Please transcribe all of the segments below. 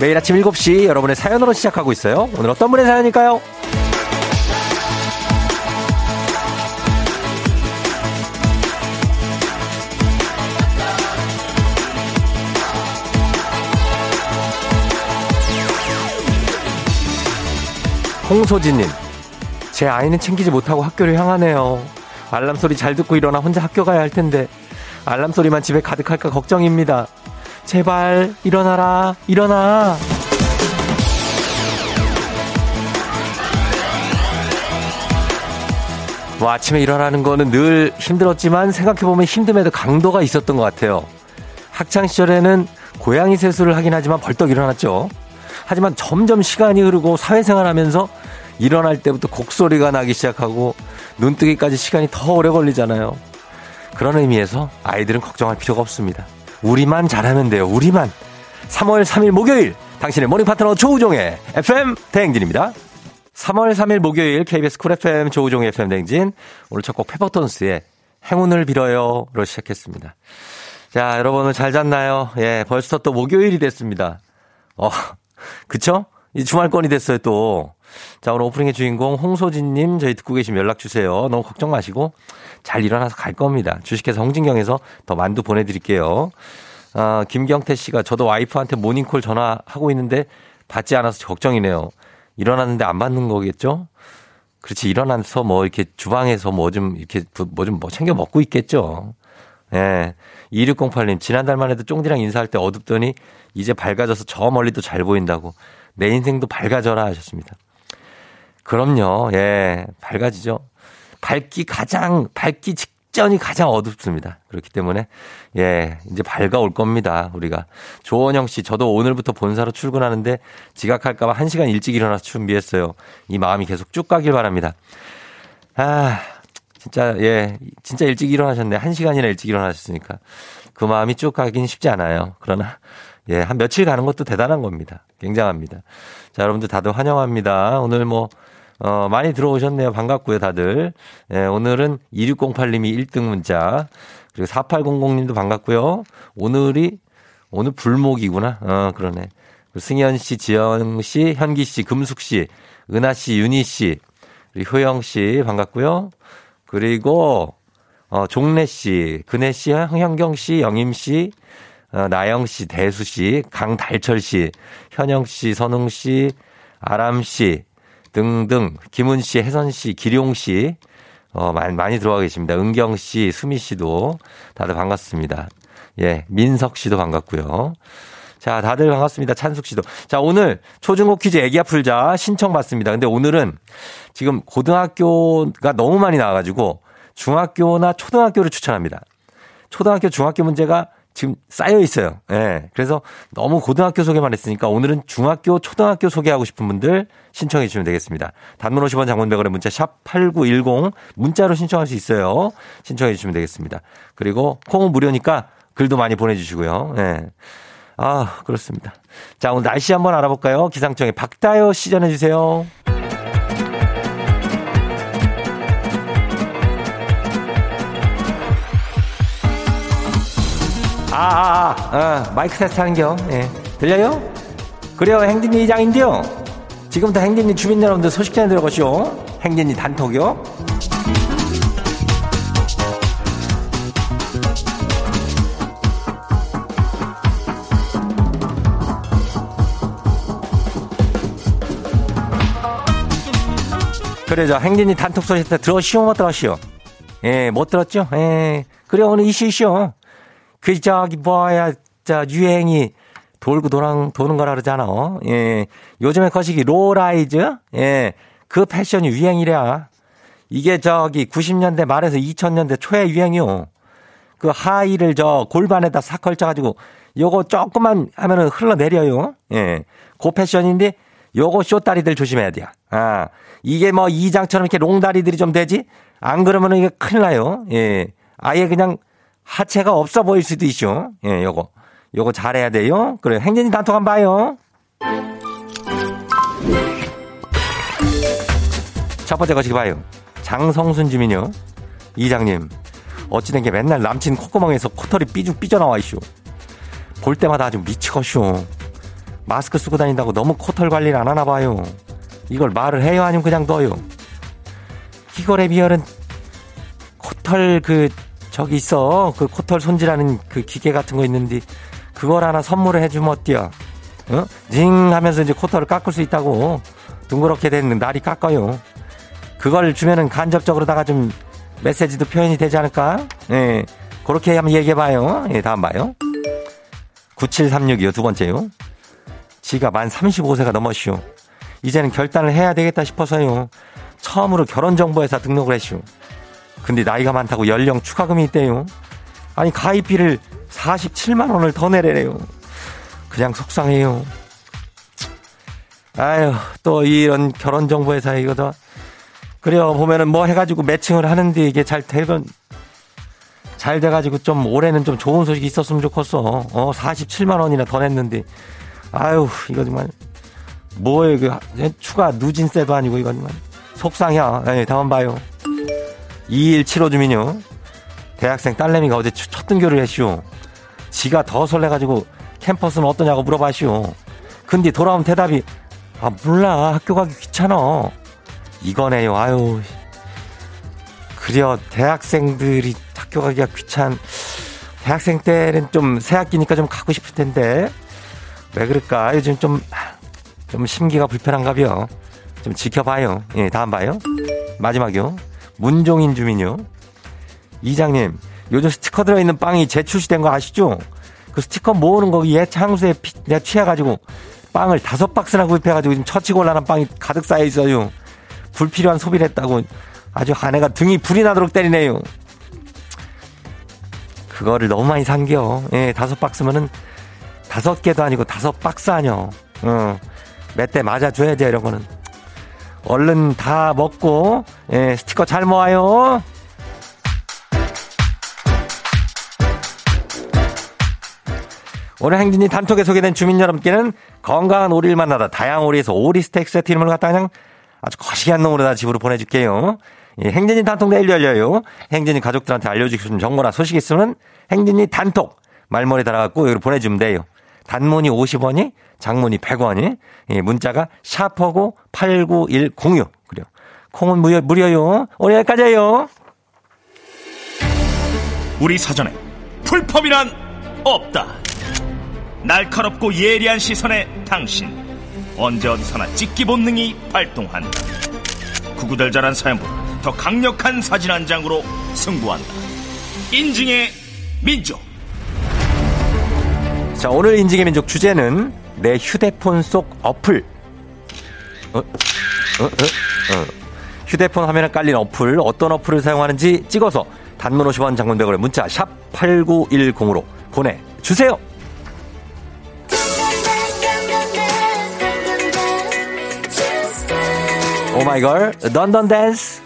매일 아침 7시 여러분의 사연으로 시작하고 있어요. 오늘 어떤 분의 사연일까요? 홍소진님, 제 아이는 챙기지 못하고 학교를 향하네요. 알람 소리 잘 듣고 일어나 혼자 학교 가야 할 텐데 알람 소리만 집에 가득할까 걱정입니다. 제발 일어나라 일어나. 뭐 아침에 일어나는 거는 늘 힘들었지만 생각해보면 힘듦에도 강도가 있었던 것 같아요. 학창 시절에는 고양이 세수를 하긴 하지만 벌떡 일어났죠. 하지만 점점 시간이 흐르고 사회생활 하면서 일어날 때부터 곡소리가 나기 시작하고 눈뜨기까지 시간이 더 오래 걸리잖아요. 그런 의미에서 아이들은 걱정할 필요가 없습니다. 우리만 잘하면 돼요. 우리만. 3월 3일 목요일 당신의 morning 파트너 조우종의 FM 대행진입니다. 3월 3일 목요일 KBS 쿨 FM 조우종의 FM 대행진 오늘 첫 곡 페퍼톤스의 행운을 빌어요로 시작했습니다. 자, 여러분 은 잘 잤나요? 예, 벌써 또 목요일이 됐습니다. 어, 그쵸? 이 주말권이 됐어요, 또. 자, 오늘 오프닝의 주인공 홍소진님 저희 듣고 계시면 연락 주세요. 너무 걱정 마시고 잘 일어나서 갈 겁니다. 주식회사 홍진경에서 더 만두 보내드릴게요. 아, 김경태 씨가 저도 와이프한테 모닝콜 전화하고 있는데 받지 않아서 걱정이네요. 일어났는데 안 받는 거겠죠? 그렇지, 일어나서 뭐 이렇게 주방에서 뭐 좀 이렇게 뭐 좀뭐 뭐 챙겨 먹고 있겠죠. 예. 2608님, 지난달만 해도 쫑디랑 인사할 때 어둡더니 이제 밝아져서 저 멀리도 잘 보인다고. 내 인생도 밝아져라 하셨습니다. 그럼요. 예. 밝아지죠. 밝기 가장, 밝기 직전이 가장 어둡습니다. 그렇기 때문에, 예. 이제 밝아올 겁니다. 우리가. 조원영 씨, 저도 오늘부터 본사로 출근하는데 지각할까봐 한 시간 일찍 일어나서 준비했어요. 이 마음이 계속 쭉 가길 바랍니다. 아, 진짜, 예. 진짜 일찍 일어나셨네. 한 시간이나 일찍 일어나셨으니까. 그 마음이 쭉 가긴 쉽지 않아요. 그러나, 예. 한 며칠 가는 것도 대단한 겁니다. 굉장합니다. 자, 여러분들 다들 환영합니다. 오늘 뭐, 어, 많이 들어오셨네요. 반갑고요, 다들. 예, 오늘은 2608님이 1등 문자. 그리고 4800님도 반갑고요. 오늘이, 오늘 불목이구나. 어, 그러네. 승현 씨, 지영 씨, 현기 씨, 금숙 씨, 은하 씨, 윤희 씨, 그리고 효영 씨 반갑고요. 그리고 어, 종래 씨, 근혜 씨, 황현경 씨, 영임 씨, 어, 나영 씨, 대수 씨, 강달철 씨, 현영 씨, 선웅 씨, 아람 씨, 등등 김은 씨, 혜선 씨, 기룡 씨 어, 많이, 많이 들어와 계십니다. 은경 씨, 수미 씨도 다들 반갑습니다. 예, 민석 씨도 반갑고요. 자, 다들 반갑습니다. 찬숙 씨도. 자, 오늘 초중고 퀴즈 애기야 풀자 신청 받습니다. 근데 오늘은 지금 고등학교가 너무 많이 나와가지고 중학교나 초등학교를 추천합니다. 초등학교, 중학교 문제가 지금 쌓여 있어요. 예. 네. 그래서 너무 고등학교 소개만 했으니까 오늘은 중학교, 초등학교 소개하고 싶은 분들 신청해 주시면 되겠습니다. 단문 50원 장문백원의 문자 샵 8910 문자로 신청할 수 있어요. 신청해 주시면 되겠습니다. 그리고 콩은 무료니까 글도 많이 보내주시고요. 예. 네. 아, 그렇습니다. 자, 오늘 날씨 한번 알아볼까요? 기상청에 박다요 시 전해 주세요. 아, 아, 아, 아 마이크 테스트 하는겨. 예. 들려요? 그래요, 행진이 이장인데요. 지금부터 행진이 주민 여러분들 소식 전해 들어가시오. 행진이 단톡이요. 그래죠. 행진이 단톡 소식 때 들어시오, 못 들었시오? 예, 못 들었죠? 예. 그래, 오늘 이슈 이슈. 그 저기 뭐야 저 유행이 돌고 도랑 도는 거라 그러잖아. 어? 예. 요즘에 거시기 low-rise 예. 그 패션이 유행이랴. 이게 저기 90년대 말에서 2000년대 초에 유행이요. 그 하의를 저 골반에다 싹 걸쳐가지고 요거 조금만 하면은 흘러내려요. 예. 그 패션인데 요거 쇼다리들 조심해야 돼요. 아. 이게 뭐 이장처럼 이렇게 롱다리들이 좀 되지? 안 그러면은 이게 큰일 나요. 예. 아예 그냥 하체가 없어 보일 수도 있죠. 예, 요거. 요거 잘해야 돼요. 그래, 행진이 단톡 한번 봐요. 첫 번째 거시기 봐요. 장성순 주민요. 이장님, 어찌된 게 맨날 남친 콧구멍에서 코털이 삐죽 삐져나와 있쇼. 볼 때마다 아주 미치겠쇼. 마스크 쓰고 다닌다고 너무 코털 관리를 안 하나 봐요. 이걸 말을 해요? 아니면 그냥 둬요? 이거래 비열은 코털 그 저기 있어 그 코털 손질하는 그 기계 같은 거 있는데 그걸 하나 선물을 해주면 어때요? 어? 징 하면서 이제 코털을 깎을 수 있다고 둥그렇게 된 날이 깎아요. 그걸 주면은 간접적으로다가 좀 메시지도 표현이 되지 않을까? 예. 그렇게 한번 얘기해 봐요. 예, 다음 봐요. 9736이요, 두 번째요. 지가 만 35세가 넘었슈. 이제는 결단을 해야 되겠다 싶어서요. 처음으로 결혼정보회사 등록을 했슈. 근데 나이가 많다고 연령 추가금이 있대요. 아니 가입비를 47만 원을 더 내래래요. 그냥 속상해요. 아유 또 이런 결혼 정보 회사 이거다. 그래요 보면은 뭐 해가지고 매칭을 하는데 이게 잘 되건 잘 돼가지고 좀 올해는 좀 좋은 소식이 있었으면 좋겠어. 어 47만 원이나 더 냈는데 아유 이거 정말 뭐예요 그 추가 누진세도 아니고 이건 정말 속상해. 네, 다음 봐요. 2175 주민요. 대학생 딸내미가 어제 첫 등교를 했슈. 지가 더 설레가지고 캠퍼스는 어떠냐고 물어봐슈. 근데 돌아온 대답이 아 몰라 학교 가기 귀찮아. 이거네요. 아유. 그려 대학생들이 학교 가기가 귀찮. 대학생 때는 좀 새학기니까 좀 가고 싶을 텐데 왜 그럴까? 요즘 좀좀 심기가 불편한가벼. 좀 지켜봐요. 예, 다음 봐요. 마지막이요. 문종인 주민요. 이장님, 요즘 스티커 들어있는 빵이 재출시된 거 아시죠? 그 스티커 모으는 거 옛 향수에 피, 내가 취해가지고 빵을 다섯 박스나 구입해가지고 지금 처치곤란한 빵이 가득 쌓여 있어요. 불필요한 소비를 했다고 아주 아내가 등이 불이 나도록 때리네요. 그거를 너무 많이 산겨. 예, 다섯 박스면은 다섯 개도 아니고 다섯 박스 아니요. 어, 몇 대 맞아줘야지, 이런 거는. 얼른 다 먹고, 예, 스티커 잘 모아요. 오늘 행진이 단톡에 소개된 주민 여러분께는 건강한 오리를 만나다 다양한 오리에서 오리 스테이크 세트 이름을 갖다 그냥 아주 거시기한 놈으로 다 집으로 보내줄게요. 예, 행진이 단톡 내일 열려요. 행진이 가족들한테 알려주고 싶은 정보나 소식 있으면 행진이 단톡 말머리 달아갖고 여기로 보내주면 돼요. 단문이 50원이, 장문이 100원이, 예, 문자가 샤퍼고 89106. 그래요. 콩은 무료, 무료요. 오늘 여기까지예요. 우리 사전에 풀펌이란 없다. 날카롭고 예리한 시선에 당신 언제 어디서나 찍기 본능이 발동한다. 구구절절한 사연보다 더 강력한 사진 한 장으로 승부한다. 인증의 민족. 자, 오늘 인증의 민족 주제는 내 휴대폰 속 어플. 어? 어? 어? 어. 휴대폰 화면에 깔린 어플, 어떤 어플을 사용하는지 찍어서 단문 50원 장문 100원에 문자 샵 8910으로 보내주세요. 오마이걸 런던 댄스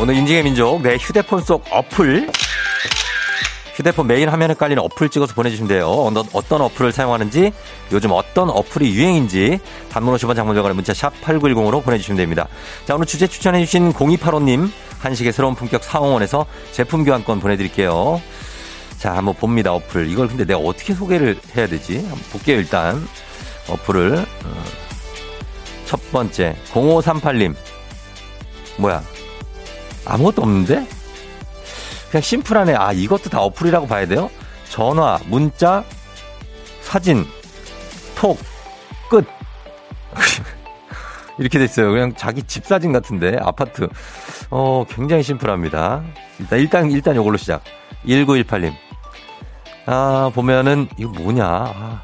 오늘 인증의 민족 내 휴대폰 속 어플 휴대폰 메인 화면에 깔린 어플 찍어서 보내주시면 돼요. 어떤 어플을 사용하는지, 요즘 어떤 어플이 유행인지, 단문 50원 장문 100원의 문자 샵 8910으로 보내주시면 됩니다. 자, 오늘 주제 추천해주신 0285님, 한식의 새로운 품격 사옹원에서 제품 교환권 보내드릴게요. 자, 한번 봅니다, 어플. 이걸 근데 내가 어떻게 소개를 해야 되지? 한번 볼게요, 일단. 어플을. 어. 첫 번째, 0538님. 뭐야? 아무것도 없는데? 그냥 심플하네. 아, 이것도 다 어플이라고 봐야 돼요? 전화, 문자, 사진, 톡, 끝. 이렇게 됐어요. 그냥 자기 집 사진 같은데, 아파트. 어, 굉장히 심플합니다. 일단, 일단, 일단 요걸로 시작. 1918님. 아, 보면은, 이거 뭐냐. 아,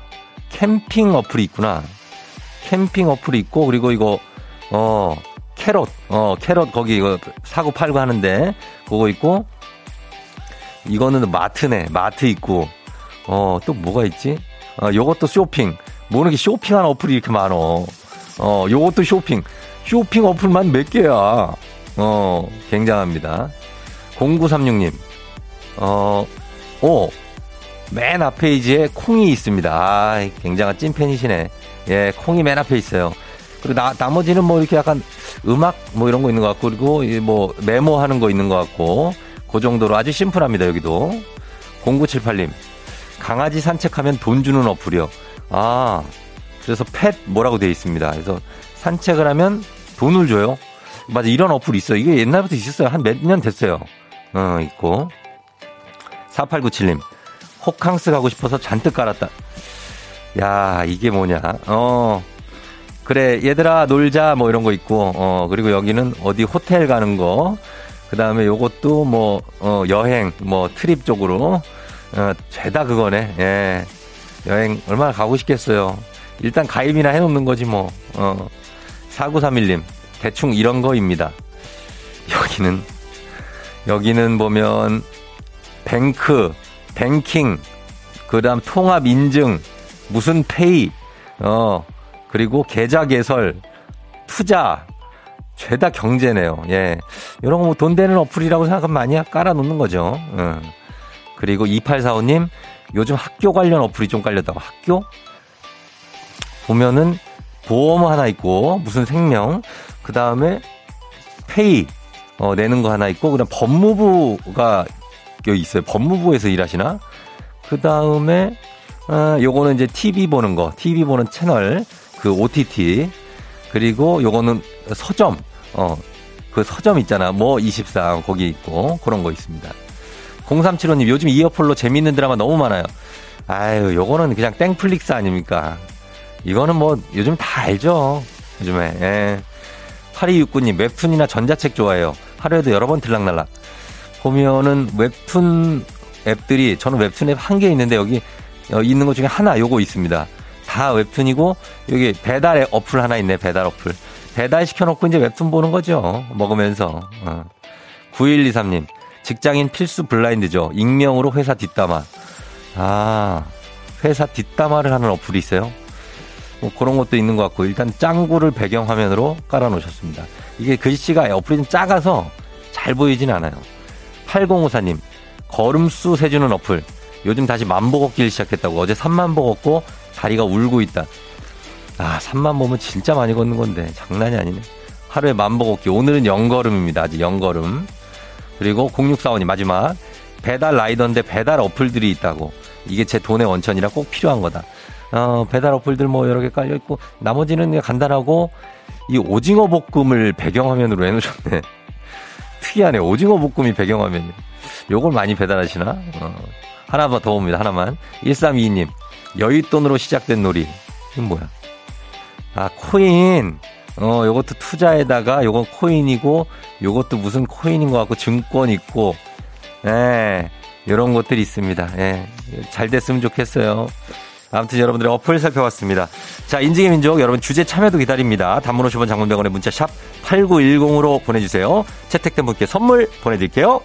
캠핑 어플이 있구나. 캠핑 어플이 있고, 그리고 이거, 어, carrot, 어, carrot 거기 이거 사고 팔고 하는데, 그거 있고, 이거는 마트네. 마트 있고. 어, 또 뭐가 있지? 어, 요것도 쇼핑. 모르는 게 쇼핑하는 어플이 이렇게 많어. 어, 요것도 쇼핑. 쇼핑 어플만 몇 개야. 어, 굉장합니다. 0936님. 어, 오. 맨 앞페이지에 콩이 있습니다. 아, 굉장한 찐팬이시네. 예, 콩이 맨 앞에 있어요. 그리고 나, 나머지는 뭐 이렇게 약간 음악 뭐 이런 거 있는 것 같고 그리고 뭐 메모하는 거 있는 것 같고 그 정도로 아주 심플합니다 여기도 0978님 강아지 산책하면 돈 주는 어플이요. 아 그래서 펫 뭐라고 되어 있습니다. 그래서 산책을 하면 돈을 줘요. 맞아 이런 어플 있어요. 이게 옛날부터 있었어요. 한 몇 년 됐어요. 어 있고 4897님 호캉스 가고 싶어서 잔뜩 깔았다. 야 이게 뭐냐? 어 그래 얘들아 놀자 뭐 이런 거 있고 어 그리고 여기는 어디 호텔 가는 거. 그다음에 요것도 뭐 어, 여행 뭐 트립 쪽으로. 어 죄다 그거네. 예. 여행 얼마나 가고 싶겠어요. 일단 가입이나 해놓는 거지 뭐. 어. 4931님 대충 이런 거입니다. 여기는 여기는 보면 뱅크 뱅킹 그다음 통합 인증 무슨 페이 어 그리고 계좌 개설, 투자, 죄다 경제네요. 예. 이런 거 뭐 돈 되는 어플이라고 생각하면 많이 깔아놓는 거죠. 음. 그리고 2845님, 요즘 학교 관련 어플이 좀 깔렸다고. 학교? 보면은 보험 하나 있고, 무슨 생명, 그 다음에 페이, 어, 내는 거 하나 있고, 그 다음 법무부가 여기 있어요. 법무부에서 일하시나? 그 다음에, 어, 요거는 이제 TV 보는 거, TV 보는 채널. 그 OTT 그리고 요거는 서점 어 그 서점 있잖아 뭐 24 거기 있고 그런 거 있습니다. 0375님 요즘 이 어플로 재밌는 드라마 너무 많아요. 아유 요거는 그냥 땡플릭스 아닙니까? 이거는 뭐 요즘 다 알죠. 요즘에 예. 8269님 웹툰이나 전자책 좋아해요. 하루에도 여러 번 들락날락. 보면은 웹툰 앱들이 저는 웹툰 앱 한 개 있는데 여기 어, 있는 것 중에 하나 요거 있습니다. 다 웹툰이고 여기 배달 어플 하나 있네 배달 어플. 배달 시켜놓고 이제 웹툰 보는 거죠. 먹으면서. 어. 9123님 직장인 필수 블라인드죠. 익명으로 회사 뒷담화. 아 회사 뒷담화를 하는 어플이 있어요? 뭐 그런 것도 있는 것 같고 일단 짱구를 배경화면으로 깔아놓으셨습니다. 이게 글씨가 어플이 좀 작아서 잘 보이진 않아요. 8054님 걸음수 세주는 어플. 요즘 다시 만보 걷기를 시작했다고. 어제 3만 보 걷고 다리가 울고 있다. 아, 3만 보면 진짜 많이 걷는 건데 장난이 아니네. 하루에 만보 걷기. 오늘은 영걸음입니다. 아직 영걸음. 그리고 0645님 마지막. 배달 라이더인데 배달 어플들이 있다고. 이게 제 돈의 원천이라 꼭 필요한 거다. 어, 배달 어플들 뭐 여러 개 깔려 있고 나머지는 간단하고 이 오징어 볶음을 배경화면으로 해놓으셨네. 특이하네. 오징어 볶음이 배경화면. 요걸 많이 배달하시나? 어. 하나만 더 봅니다. 하나만. 1322님. 여윳돈으로 시작된 놀이. 이건 뭐야? 아, 코인. 어, 요것도 투자에다가 요건 코인이고 요것도 무슨 코인인 것 같고 증권 있고 예. 요런 것들이 있습니다. 예. 잘 됐으면 좋겠어요. 아무튼 여러분들의 어플 살펴봤습니다. 자, 인증의 민족 여러분 주제 참여도 기다립니다. 단문 50원 장문병원의 문자 샵 8910으로 보내주세요. 채택된 분께 선물 보내드릴게요.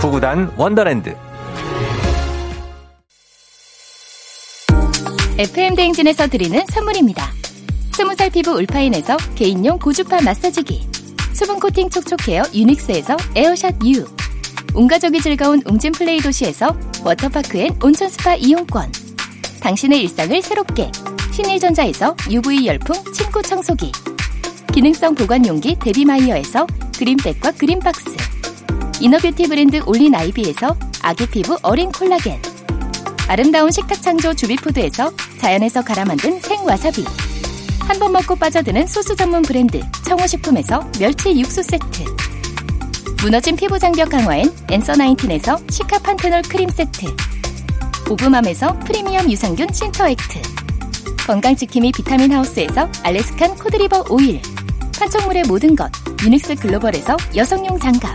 구구단 원더랜드. FM 대행진에서 드리는 선물입니다. 스무 살 피부 울파인에서 개인용 고주파 마사지기. 수분 코팅 촉촉헤어 유닉스에서 에어샷 U. 온가족이 즐거운 웅진 플레이 도시에서 워터파크 and 온천 스파 이용권. 당신의 일상을 새롭게. 신일전자에서 UV 열풍 침구 청소기. 기능성 보관용기 데비마이어에서 그린백과 그린박스 inner beauty 브랜드 올린 아이비에서 아기 피부 어린 콜라겐. 아름다운 식탁 창조 주비푸드에서 자연에서 갈아 만든 생와사비. 한 번 먹고 빠져드는 소스 전문 브랜드 청호식품에서 멸치 육수 세트. 무너진 피부 장벽 강화엔 Answer Nineteen에서 시카 판테놀 크림 세트. 오브맘에서 프리미엄 유산균 신터액트. 건강지킴이 비타민 하우스에서 Alaskan cod liver 오일. 판촉물의 모든 것 유닉스 글로벌에서 여성용 장갑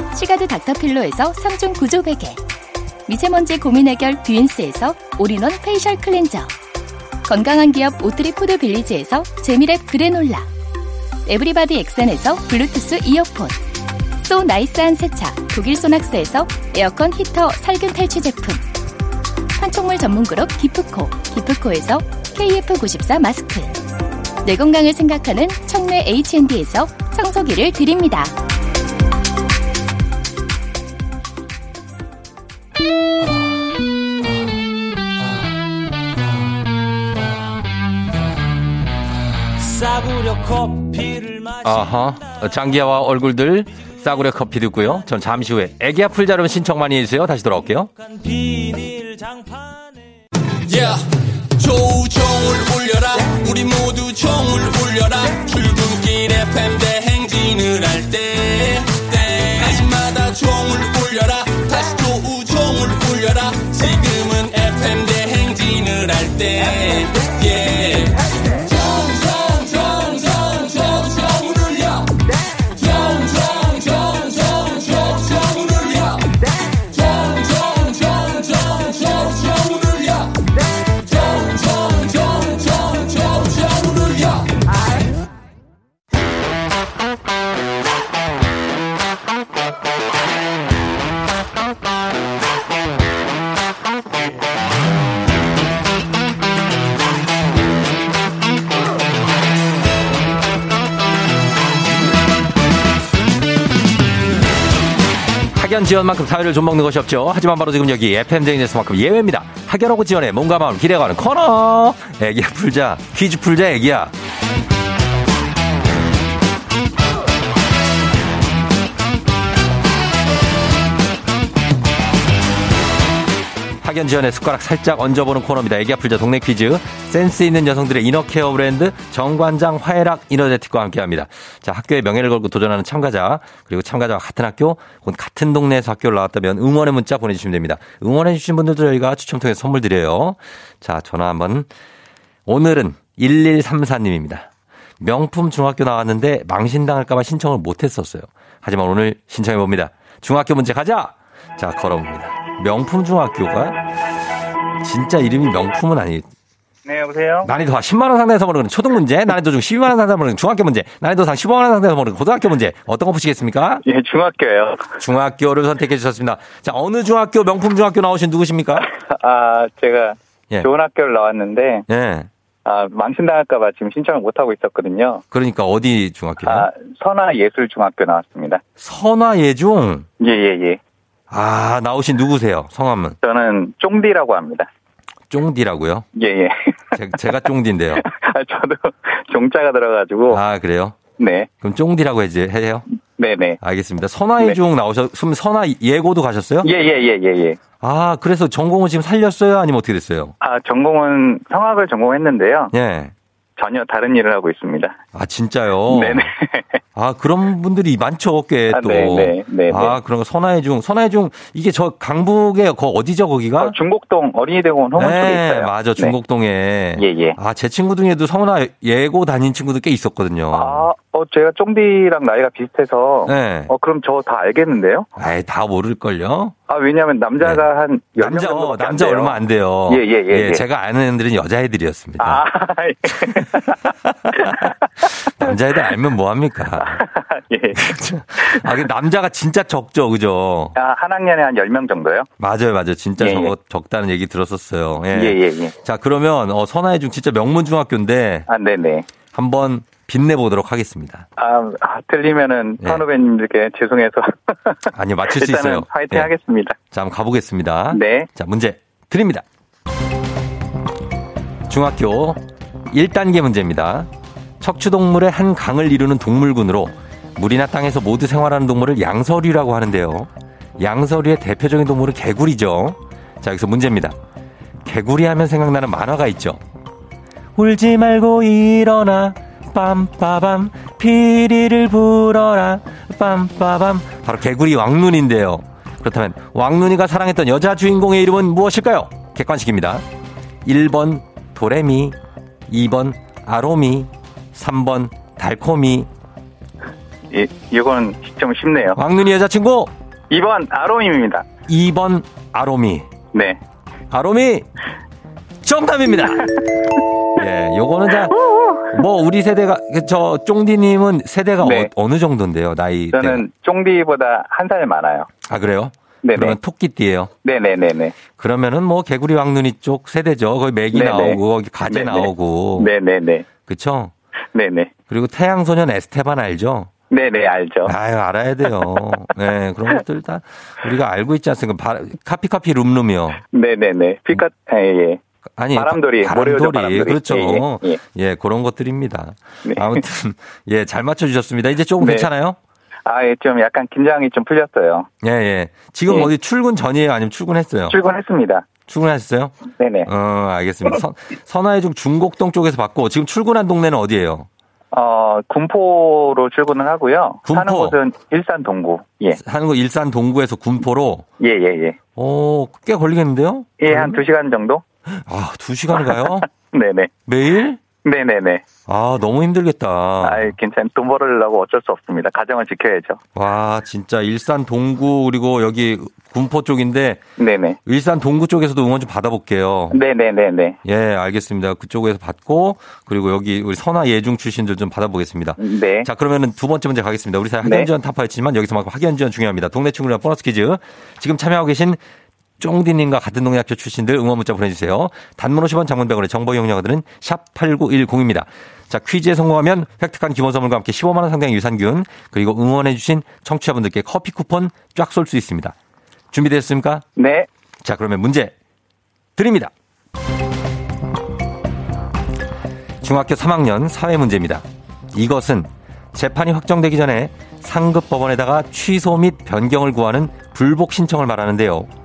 시가드 닥터필로에서 3중 구조 베개 미세먼지 고민 해결 뷰인스에서 all-in-one facial 클렌저 건강한 기업 오트리 푸드 빌리지에서 재미랩 그래놀라 everybody 액센에서 블루투스 이어폰 so nice한 세차 독일 소낙스에서 에어컨 히터 살균 탈취 제품 판촉물 전문 그룹 기프코 기프코에서 KF94 마스크 내 건강을 생각하는 청내 H&D에서 청소기를 드립니다. 아하 장기야와 얼굴들 싸구려 커피 듣고요. 전 잠시 후에 애기 아플 자름 신청 많이 해주세요. 다시 돌아올게요. Yeah. 조종을 울려라 우리 모두 종을 울려라 출근길 FM 대행진을 할때 때마다 종을 울려라 다시 조종을 울려라 지금은 FM 대행진을 할때 학연 지원만큼 사회를 좀 먹는 것이 없죠. 하지만 바로 지금 여기 FM 제인에서만큼 예외입니다. 학연하고 지원에 몸과 마음 기대가는 코너. 애기야 풀자. 퀴즈 풀자 애기야. 학연 지원의 숟가락 살짝 얹어보는 코너입니다. 애기 아플자 동네 퀴즈. 센스 있는 여성들의 이너케어 브랜드 정관장 화해락 이너제틱과 함께합니다. 자 학교의 명예를 걸고 도전하는 참가자 그리고 참가자와 같은 학교 혹은 같은 동네에서 학교를 나왔다면 응원의 문자 보내주시면 됩니다. 응원해 주신 분들도 저희가 추첨 통해 선물 드려요. 자 전화 한번 오늘은 1134님입니다. 명품 중학교 나왔는데 망신당할까봐 신청을 못했었어요. 하지만 오늘 신청해 봅니다. 중학교 문제 가자. 자 걸어봅니다. 명품 중학교가 진짜 이름이 명품은 아니. 네, 여보세요? 난이도 10만원 상대에서 보는 초등 문제, 난이도 중 12만원 상대에서 보는 중학교 문제, 난이도 상 15만원 상대에서 보는 고등학교 문제, 어떤 거 푸시겠습니까? 예, 중학교요. 중학교를 선택해 주셨습니다. 자, 어느 중학교, 명품 중학교 나오신 누구십니까? 아, 제가 예. 좋은 학교를 나왔는데, 예. 아, 망신당할까봐 지금 신청을 못하고 있었거든요. 그러니까 어디 중학교요? 아, 선화예술중학교 나왔습니다. 선화예중? 예, 예, 예. 아, 나오신 누구세요? 성함은? 저는 쫑디라고 합니다. 쫑디라고요? 예, 예. 제, 가 쫑디인데요. 아, 저도 종자가 들어가지고. 아, 그래요? 네. 그럼 쫑디라고 해지, 해요? 네네. 알겠습니다. 선화예중 네. 나오셨, 그럼 선화 예고도 가셨어요? 예, 예, 예, 예, 예. 아, 그래서 전공은 지금 살렸어요? 아니면 어떻게 됐어요? 아, 전공은 성악을 전공했는데요. 예. 전혀 다른 일을 하고 있습니다. 아, 진짜요? 네네. 아, 그런 분들이 많죠, 꽤 또. 아, 네네. 네 아, 그런 거 선화의중. 선화의중, 이게 저 강북에, 거 어디죠, 거기가? 어, 중곡동 어린이대공원 홍원 쪽에 네, 있어요. 맞아, 중곡동에. 예, 예. 아, 제 친구 중에도 성은아 예고 다닌 친구도 꽤 있었거든요. 아, 어, 제가 쫑디랑 나이가 비슷해서. 네. 어, 그럼 저 다 알겠는데요? 아이, 다 모를걸요? 아, 왜냐면 남자가 네. 한 10명 남자, 어, 남자 얼마 안 돼요. 예, 예, 예, 예. 제가 아는 애들은 여자애들이었습니다. 아, 예. 남자애들 알면 뭐 합니까? 예. 아, 그 남자가 진짜 적죠, 그죠? 아, 한 학년에 한 10명 정도요? 맞아요, 맞아요. 진짜 예, 적, 예. 적다는 얘기 들었었어요. 예, 예, 예. 자, 그러면, 어, 선화의 중 진짜 명문 중학교인데, 아, 네 네. 한번 빛내보도록 하겠습니다. 아, 아 틀리면은 예. 선후배님들께 죄송해서. 아니요, 맞출 수 있어요. 화이팅 예. 하겠습니다. 자, 한번 가보겠습니다. 네. 자, 문제 드립니다. 중학교 1단계 문제입니다. 척추동물의 한 강을 이루는 동물군으로 물이나 땅에서 모두 생활하는 동물을 양서류라고 하는데요. 양서류의 대표적인 동물은 개구리죠. 자, 여기서 문제입니다. 개구리 하면 생각나는 만화가 있죠. 울지 말고 일어나 빰빠밤 피리를 불어라 빰빠밤 바로 개구리 왕눈인데요. 그렇다면 왕눈이가 사랑했던 여자 주인공의 이름은 무엇일까요? 객관식입니다. 1번 도레미 2번 아로미 3번 달코미 이, 이건 좀 쉽네요. 왕눈이 여자친구 2번 아로임입니다. 2번 아로미. 네. 아로미 정답입니다. 예, 요거는 다, 뭐, 우리 세대가, 저, 쫑디님은 세대가 네. 어, 느 정도인데요, 나이? 저는 쫑디보다 한 살 많아요. 아, 그래요? 네네. 그러면 토끼띠예요 네네네네. 그러면은 뭐, 개구리 왕눈이 쪽 세대죠. 거기 맥이 네네. 나오고, 거기 가지 네네. 나오고. 네네네. 그쵸? 네네. 그리고 태양소년 에스테반 알죠? 네네, 알죠. 아유, 알아야 돼요. 네, 그런 것들 다 우리가 알고 있지 않습니까? 바, 카피카피 룸룸이요. 네네네. 피카, 아, 예. 아니, 바람돌이, 바- 바람돌이. 바람돌이. 그렇죠. 예, 예, 예, 그런 것들입니다. 네. 아무튼, 예, 잘 맞춰주셨습니다. 이제 조금 네. 괜찮아요? 아, 예, 좀 약간 긴장이 좀 풀렸어요. 예, 예. 지금 예. 어디 출근 전이에요? 아니면 출근했어요? 출근했습니다. 출근하셨어요? 네네. 어, 알겠습니다. 선, 선화의 중 중곡동 쪽에서 받고, 지금 출근한 동네는 어디예요? 어, 군포로 출근을 하고요. 군포. 사는 곳은 일산 동구. 예. 하는 거 일산 동구에서 군포로, 예, 예, 예. 오, 꽤 걸리겠는데요? 예, 한두 시간 정도? 아, 두 시간 가요? 네네. 매일? 네네네. 아, 너무 힘들겠다. 아이, 괜찮, 돈 벌으려고 어쩔 수 없습니다. 가정을 지켜야죠. 와, 진짜 일산 동구 그리고 여기 군포 쪽인데 네네. 일산 동구 쪽에서도 응원 좀 받아볼게요. 네네네네. 예, 알겠습니다. 그쪽에서 받고 그리고 여기 우리 선화 예중 출신들 좀 받아보겠습니다. 네. 자, 그러면은 두 번째 문제 가겠습니다. 우리 사회 네. 학연 지원 타파였지만 여기서만큼 학연 지원 중요합니다. 동네 친구랑 보너스 퀴즈. 지금 참여하고 계신 쫑디님과 같은 동네 학교 출신들 응원 문자 보내주세요. 단문 50원 장문병원의 정보 이용료들은 샵 8910입니다. 자, 퀴즈에 성공하면 획득한 기본 선물과 함께 15만원 상당의 유산균, 그리고 응원해주신 청취자분들께 커피 쿠폰 쫙 쏠 수 있습니다. 준비됐습니까? 네. 자, 그러면 문제 드립니다. 중학교 3학년 사회 문제입니다. 이것은 재판이 확정되기 전에 상급 법원에다가 취소 및 변경을 구하는 불복 신청을 말하는데요.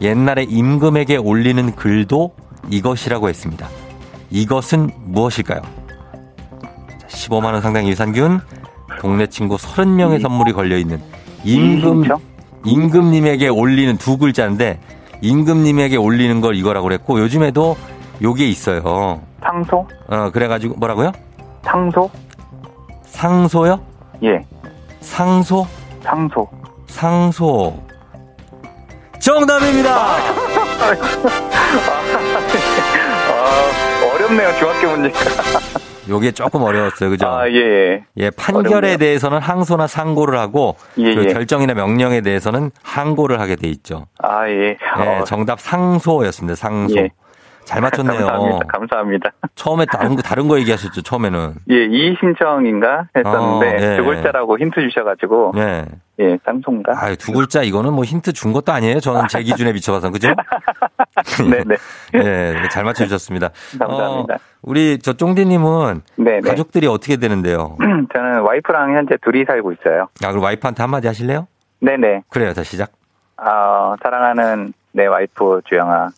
옛날에 임금에게 올리는 글도 이것이라고 했습니다. 이것은 무엇일까요? 15만 원 상당의 유산균, 동네 친구 30명의 선물이 걸려 있는 임금? 임금님에게 올리는 두 글자인데 임금님에게 올리는 걸 이거라고 그랬고 요즘에도 요게 있어요. 상소? 어 그래가지고 뭐라고요? 상소? 상소요? 예. 상소? 상소. 상소. 정답입니다. 아, 어렵네요, 중학교 문제가. 요게 조금 어려웠어요, 그죠? 아, 예, 예. 예, 판결에 어렵네요. 대해서는 항소나 상고를 하고 예, 그 예. 결정이나 명령에 대해서는 항고를 하게 돼 있죠. 아, 예. 예, 어, 정답 상소였습니다. 상소. 예. 잘 맞췄네요. 감사합니다. 감사합니다. 처음에 다른 거 다른 거 얘기하셨죠, 처음에는. 예, 이의 신청인가 했었는데 어, 예. 두 글자라고 힌트 주셔가지고 예. 예, 쌍송가. 아유, 두 글자 이거는 뭐 힌트 준 것도 아니에요. 저는 제 기준에 비춰봐서 그죠? 네네. 예, 잘 맞춰주셨습니다. 감사합니다. 어, 우리 저 쫑디님은 네네. 가족들이 어떻게 되는데요? 저는 와이프랑 현재 둘이 살고 있어요. 아, 그럼 와이프한테 한마디 하실래요? 네네. 그래요, 자 시작. 어, 사랑하는 내 와이프 주영아.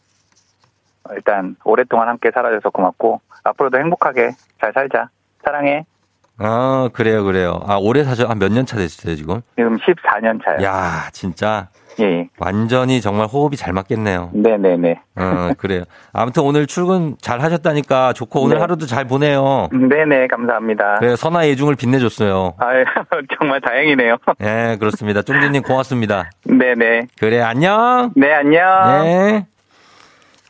일단 오랫동안 함께 살아줘서 고맙고 앞으로도 행복하게 잘 살자. 사랑해. 아, 그래요, 그래요. 아, 오래 사셔, 한 몇 년 차 됐어요, 지금? 지금 14년 차요. 야, 진짜 예, 예. 완전히 정말 호흡이 잘 맞겠네요. 네네네. 어, 그래요. 아무튼 오늘 출근 잘 하셨다니까 좋고 오늘 네. 하루도 잘 보내요. 네네, 감사합니다. 그래요, 선화 예중을 빛내줬어요. 아유, 정말 다행이네요. 예, 그렇습니다. 쫑디님 고맙습니다. 네네. 그래, 안녕! 네, 안녕. 네.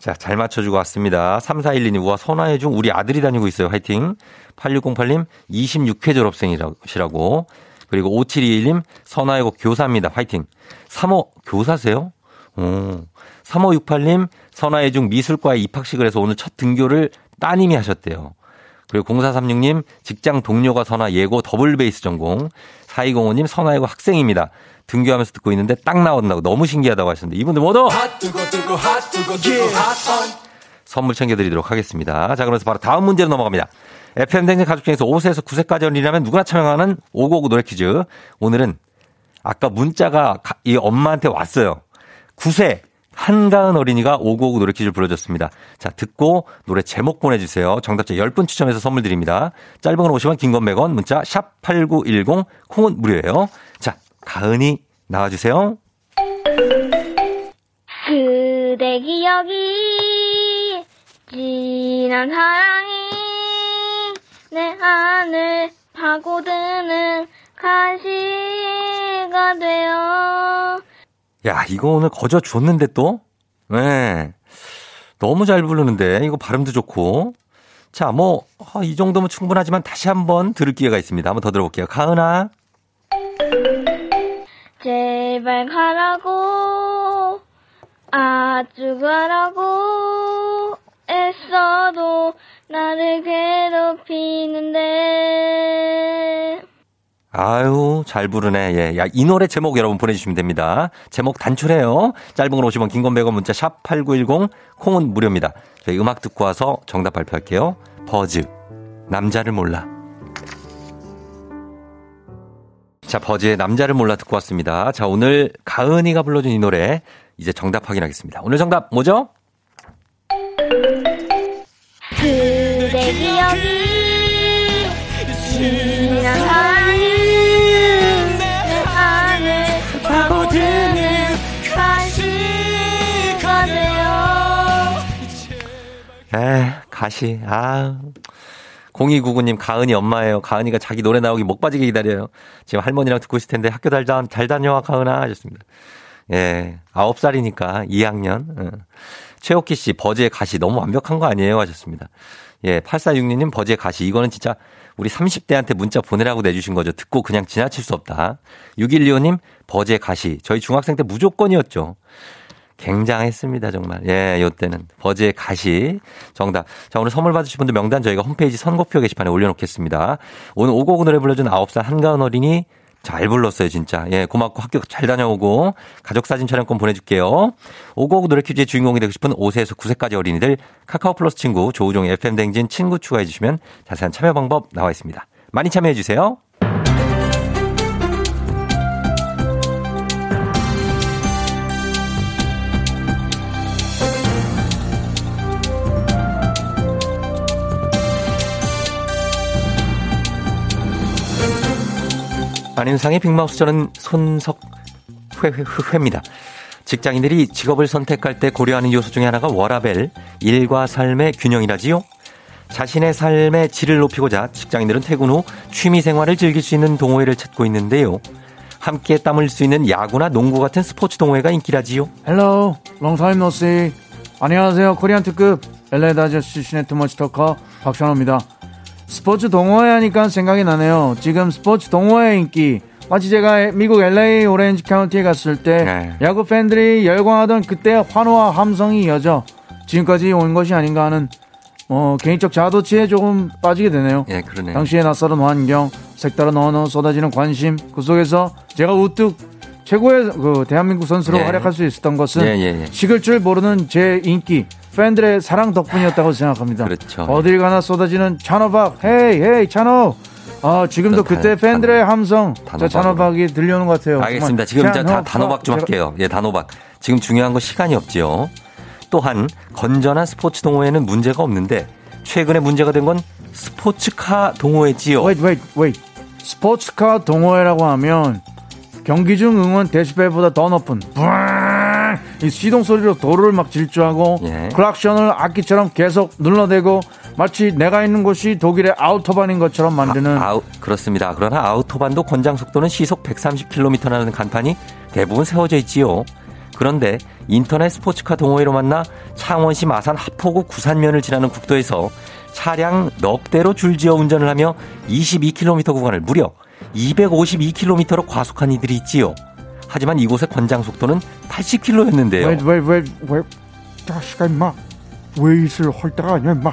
자, 잘 맞춰주고 왔습니다. 3412님, 우와, 선화의 중 우리 아들이 다니고 있어요. 화이팅. 8608님, 26회 졸업생이시라고. 그리고 5721님, 선화의 곡 교사입니다. 화이팅. 3호, 교사세요? 오. 3568님, 선화의 중 미술과에 입학식을 해서 오늘 첫 등교를 따님이 하셨대요. 그리고 0436님, 직장 동료가 선화 예고 더블 베이스 전공. 4205님, 선화 예고 학생입니다. 등교하면서 듣고 있는데 딱 나온다고 너무 신기하다고 하셨는데 이분들 모두 선물 챙겨드리도록 하겠습니다. 자, 그러면서 바로 다음 문제로 넘어갑니다. FM 댕진 가족 중에서 5세에서 9세까지 어린이라면 누구나 참여하는 559 노래 퀴즈. 오늘은 아까 문자가 가- 이 엄마한테 왔어요. 9세 한가은 어린이가 559 노래 퀴즈를 불러줬습니다. 자, 듣고 노래 제목 보내주세요. 정답자 10분 추첨해서 선물 드립니다. 짧은 건 50원, 긴 건 100원, 문자 샵 8910, 콩은 무료예요. 자, 가은이 나와주세요. 그대 기억이 진한 사랑이 내 안을 파고드는 가시가 되어 야, 이거 오늘 거저 줬는데 또? 네. 너무 잘 부르는데, 이거 발음도 좋고. 자, 뭐, 아, 이 정도면 충분하지만 다시 한번 들을 기회가 있습니다. 한번 더 들어볼게요. 가은아. 제발 가라고 아주 가라고 애써도 나를 괴롭히는데 아유, 잘 부르네. 예. 야, 이 노래 제목 여러분 보내주시면 됩니다. 제목 단출해요. 짧은 건 50원, 긴 건 100원 문자 샵 8910, 콩은 무료입니다. 저희 음악 듣고 와서 정답 발표할게요. 버즈. 남자를 몰라. 자, 버즈의 남자를 몰라 듣고 왔습니다. 자, 오늘 가은이가 불러준 이 노래 이제 정답 확인하겠습니다. 오늘 정답 뭐죠? 그대 기억이 지난 사랑이 내 안에 파고드는 가시가 되어 에, 가시. 아. 0299님, 가은이 엄마예요. 가은이가 자기 노래 나오기 목 빠지게 기다려요. 지금 할머니랑 듣고 있을 텐데 학교 잘, 다, 잘 다녀와, 가은아. 하셨습니다. 예. 9살이니까 2학년. 어. 최옥희 씨, 버즈의 가시 너무 완벽한 거 아니에요? 하셨습니다. 예. 8466님, 버즈의 가시. 이거는 진짜 우리 30대한테 문자 보내라고 내주신 거죠. 듣고 그냥 지나칠 수 없다. 6125님, 버즈의 가시. 저희 중학생 때 무조건이었죠. 굉장했습니다, 정말. 예, 요 때는. 버즈의 가시. 정답. 자, 오늘 선물 받으실 분들 명단 저희가 홈페이지 선곡표 게시판에 올려놓겠습니다. 오늘 오곡 노래 불러준 9살 한가은 어린이 잘 불렀어요, 진짜. 예, 고맙고 학교 잘 다녀오고 가족 사진 촬영권 보내줄게요. 오곡 노래 퀴즈의 주인공이 되고 싶은 5세에서 9세까지 어린이들 카카오 플러스 친구 조우종의 FM 댕진 친구 추가해주시면 자세한 참여 방법 나와 있습니다. 많이 참여해주세요. 안윤상의 Big Mouth 저는 손석 회, 회, 회입니다. 직장인들이 직업을 선택할 때 고려하는 요소 중에 하나가 워라밸, 일과 삶의 균형이라지요. 자신의 삶의 질을 높이고자 직장인들은 퇴근 후 취미 생활을 즐길 수 있는 동호회를 찾고 있는데요. 함께 땀을 흘릴 수 있는 야구나 농구 같은 스포츠 동호회가 인기라지요. Hello long time no see 안녕하세요 Korean 특급 LA 다저스 출신의 too much talker 박찬호입니다 스포츠 동호회 하니까 생각이 나네요 지금 스포츠 동호회 인기 마치 제가 미국 LA 오렌지 카운티에 갔을 때 네. 야구 팬들이 열광하던 그때 환호와 함성이 이어져 지금까지 온 것이 아닌가 하는 어, 개인적 자도치에 조금 빠지게 되네요 예, 그러네요. 당시의 낯설은 환경, 색다른 언어, 쏟아지는 관심, 그 속에서 제가 우뚝 최고의 그 대한민국 선수로 예. 활약할 수 있었던 것은 예, 예, 예. 식을 줄 모르는 제 인기, 팬들의 사랑 덕분이었다고 생각합니다. 그렇죠. 어딜 가나 쏟아지는 찬호박, 헤이, 헤이, 찬호! 아, 지금도 단- 그때 팬들의 함성, 단호박으로. 저 찬호박이 들려오는 것 같아요. 알겠습니다. 지금 저 다. 단호박 좀 제가- 할게요. 예, 단호박. 지금 중요한 거 시간이 없지요. 또한 건전한 스포츠 동호회는 문제가 없는데 최근에 문제가 된 건 스포츠카 동호회지요. wait, wait, wait. 스포츠카 동호회라고 하면 경기 중 응원 데시벨보다 더 높은! 이 시동 소리로 도로를 막 질주하고 예. 클락션을 악기처럼 계속 눌러대고 마치 내가 있는 곳이 독일의 아우토반인 것처럼 만드는 아, 우 그렇습니다. 그러나 아우토반도 권장 속도는 시속 130km라는 간판이 대부분 세워져 있지요. 그런데 인터넷 스포츠카 동호회로 만나 창원시 마산 하포구 구산면을 지나는 국도에서 차량 넉 대로 줄지어 운전을 하며 22km 구간을 무려 252km로 과속한 이들이 있지요. 하지만 이곳의 권장 속도는 80km였는데요. wait, wait, wait, wait. 자식아 임마. 왜 있을 헐다가 아니야 임마.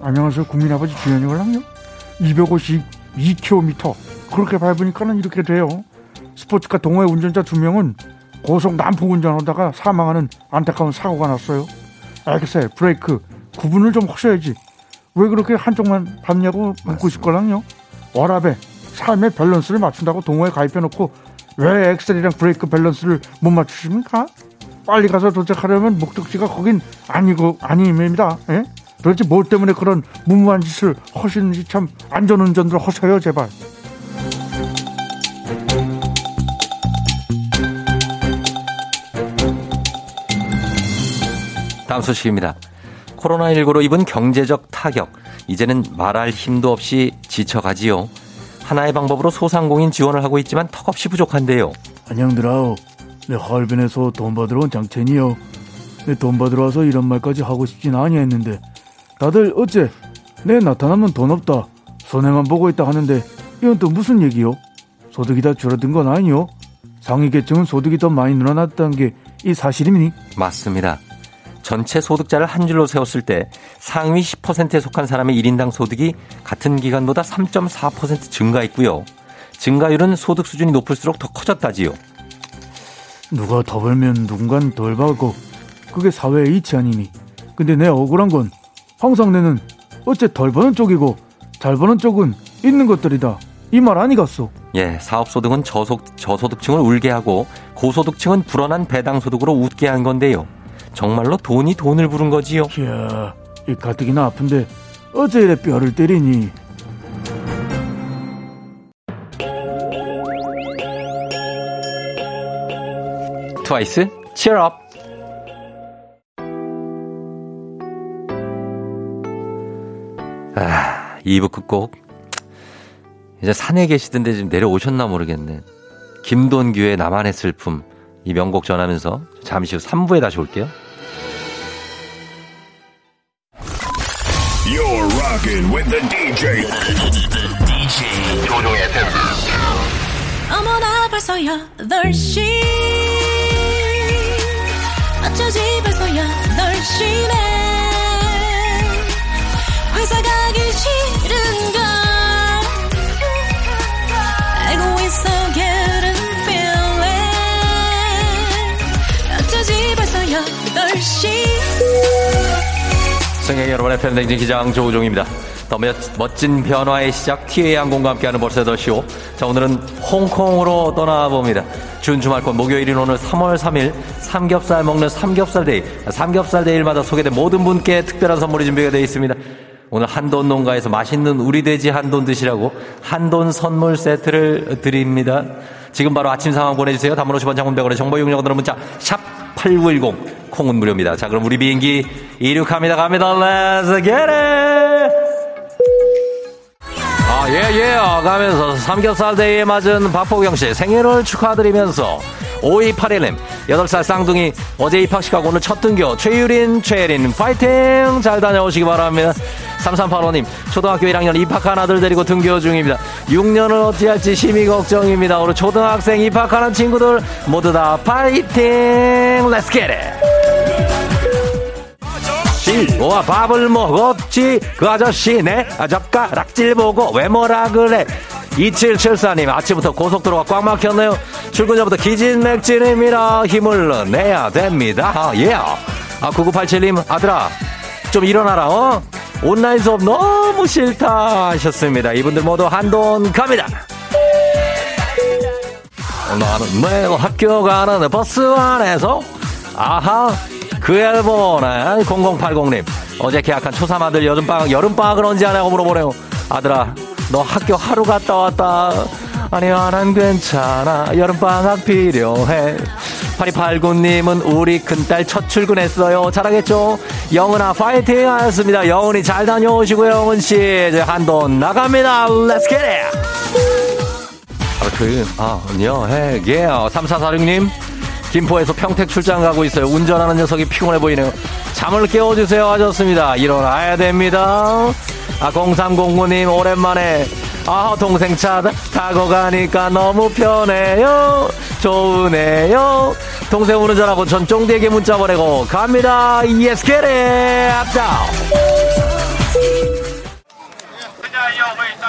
안녕하세요 국민 아버지 주현이걸랑요. 252km 그렇게 밟으니까는 이렇게 돼요. 스포츠카 동호회 운전자 두 명은 고속 난폭 운전하다가 사망하는 안타까운 사고가 났어요. 알겠어요. 브레이크. 구분을 좀 하셔야지. 왜 그렇게 한쪽만 밟냐고 묻고 싶걸랑요. 워라벨 삶의 밸런스를 맞춘다고 동호회 가입해놓고 왜 액셀이랑 브레이크 밸런스를 못 맞추십니까? 빨리 가서 도착하려면 목적지가 거긴 아니고 아님입니다. 예? 도대체 뭐 때문에 그런 무모한 짓을 하시는지 참 안전운전들 하셔요 제발. 다음 소식입니다. 코로나19로 입은 경제적 타격. 이제는 말할 힘도 없이 지쳐가지요. 하나의 방법으로 소상공인 지원을 하고 있지만 턱없이 부족한데요. 안녕들아 내 할변에서 돈 받으러 온 장첸이요. 내 돈 받으러 와서 이런 말까지 하고 싶진 아니 했는데 다들 어째 내 나타나면 돈 없다 손해만 보고 있다 하는데 이건 또 무슨 얘기요? 소득이 다 줄어든 건 아니요? 상위 계층은 소득이 더 많이 늘어났다는 게 이 사실이니? 맞습니다. 전체 소득자를 한 줄로 세웠을 때 상위 10%에 속한 사람의 1인당 소득이 같은 기간보다 3.4% 증가했고요. 증가율은 소득 수준이 높을수록 더 커졌다지요. 누가 더 벌면 누군간 덜 받고 그게 사회의 이치 아니니? 근데 내 억울한 건 항상 내는 어째 덜 버는 쪽이고 잘 버는 쪽은 있는 것들이다. 이 말 아니겠소? 예, 사업소득은 저속, 저소득층을 울게 하고 고소득층은 불어난 배당소득으로 웃게 한 건데요. 정말로 돈이 돈을 부른 거지요. 이야, 이 가뜩이나 아픈데 어째 이래 뼈를 때리니? 트와이스, cheer up. 아, 2부 끝곡. 이제 산에 계시던데 지금 내려오셨나 모르겠네. 김돈규의 나만의 슬픔. 이 명곡 전하면서 잠시 후 3부에 다시 올게요. You're rocking with the DJ. DJ 조종의 어머나 벌써 8시 어쩌지 벌써 8시네 승객 여러분의 FM대행진 기장 조우종입니다. 더 멋, 멋진 변화의 시작 티웨이 항공과 함께하는 벌써 더 쇼. 자 오늘은 홍콩으로 떠나봅니다. 준 주말권 목요일인 오늘 3월 3일 삼겹살 먹는 삼겹살 데이. 삼겹살 데이일마다 소개된 모든 분께 특별한 선물이 준비가 되어 있습니다. 오늘 한돈 농가에서 맛있는 우리 돼지 한돈 드시라고 한돈 선물 세트를 드립니다. 지금 바로 아침 상황 보내주세요. 단문 50원 장문백원의 정보 이용료들은 문자 샵 8910 콩은 무료입니다. 자 그럼 우리 비행기 이륙합니다. 갑니다. Let's get it! 아, 예, 예. 가면서 삼겹살 데이에 맞은 박보경 씨 생일을 축하드리면서 5281님, 8살 쌍둥이 어제 입학식하고 오늘 첫 등교 최유린, 최예린 파이팅! 잘 다녀오시기 바랍니다. 3385님, 초등학교 1학년 입학한 아들 데리고 등교 중입니다. 6년을 어찌 할지 심히 걱정입니다. 오늘 초등학생 입학하는 친구들 모두 다 파이팅! Let's get it! 와 밥을 먹었지? 그 아저씨 내 젓가락질 보고 왜 뭐라 그래? 2774님 아침부터 고속도로가 꽉 막혔네요. 출근 전부터 기진맥진입니다. 힘을 내야 됩니다. 아, 예. 아 9987님 아들아 좀 일어나라 어? 온라인 수업 너무 싫다 하셨습니다. 이분들 모두 한돈 갑니다. 나는 매일 학교 가는 버스 안에서 아하 그 앨범에 0080님. 어제 계약한 초3 아들 여름방학 여름방학은 언제 하냐고 물어보네요. 아들아 너 학교 하루 갔다 왔다. 아니야 난 괜찮아. 여름방학 필요해. 8289님은 우리 큰딸 첫 출근했어요. 잘하겠죠? 영은아 파이팅! 하였습니다. 영은이 잘 다녀오시고요 영은씨. 한돈 나갑니다. Let's get 아, 그, 아, 여해게요 3446님 김포에서 평택 출장 가고 있어요. 운전하는 녀석이 피곤해 보이네요. 잠을 깨워주세요 하셨습니다. 일어나야 됩니다. 아, 0309님, 오랜만에, 아, 동생 차 타고 가니까 너무 편해요. 좋으네요. 동생 운전하고 전 쫑디에게 문자 보내고 갑니다. 예스 게레 앞다.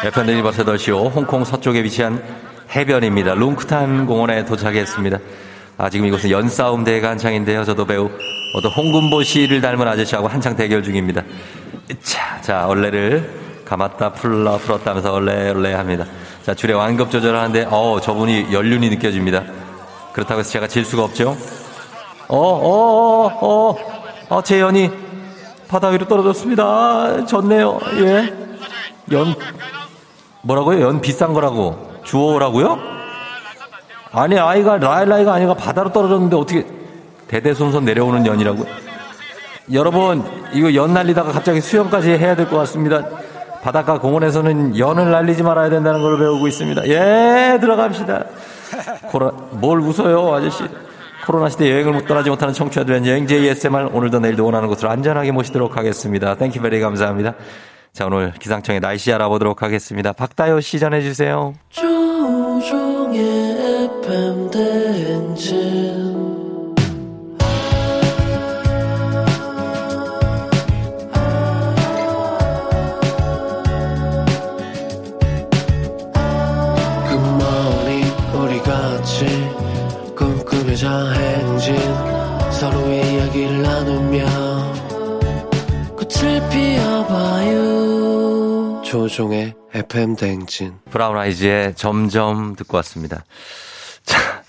FM 데니버스 더쇼 홍콩 서쪽에 위치한 해변입니다. 룽크탄 공원에 도착했습니다. 아, 지금 이곳은 연싸움 대회가 한창인데요. 저도 배우 어떤 홍금보 씨를 닮은 아저씨하고 한창 대결 중입니다. 자, 자, 얼레를 감았다 풀러 풀었다 하면서 얼레 얼레 합니다. 자, 줄에 완급 조절을 하는데 어, 저분이 연륜이 느껴집니다. 그렇다고 해서 제가 질 수가 없죠. 어, 어, 어, 어, 어, 제 연이 바다 위로 떨어졌습니다. 졌네요. 예. 연, 뭐라고요? 연 비싼 거라고. 주워오라고요? 아니, 아이가 라일라이가 아니라 바다로 떨어졌는데 어떻게 대대손손 내려오는 연이라고? 여러분, 이거 연 날리다가 갑자기 수영까지 해야 될 것 같습니다. 바닷가 공원에서는 연을 날리지 말아야 된다는 걸 배우고 있습니다. 예, 들어갑시다. 고라, 뭘 웃어요, 아저씨. 코로나 시대 여행을 못 떠나지 못하는 청취자들은 여행 JSMR 오늘도 내일도 원하는 곳으로 안전하게 모시도록 하겠습니다. Thank you very 감사합니다. 자, 오늘 기상청의 날씨 알아보도록 하겠습니다. 박다요 씨 전해주세요. 꿈꾸며자 행진 서로의 이야기를 나누며 꽃을 피워봐요 조종의 FM 대행진 브라운 아이즈의 점점 듣고 왔습니다. 자.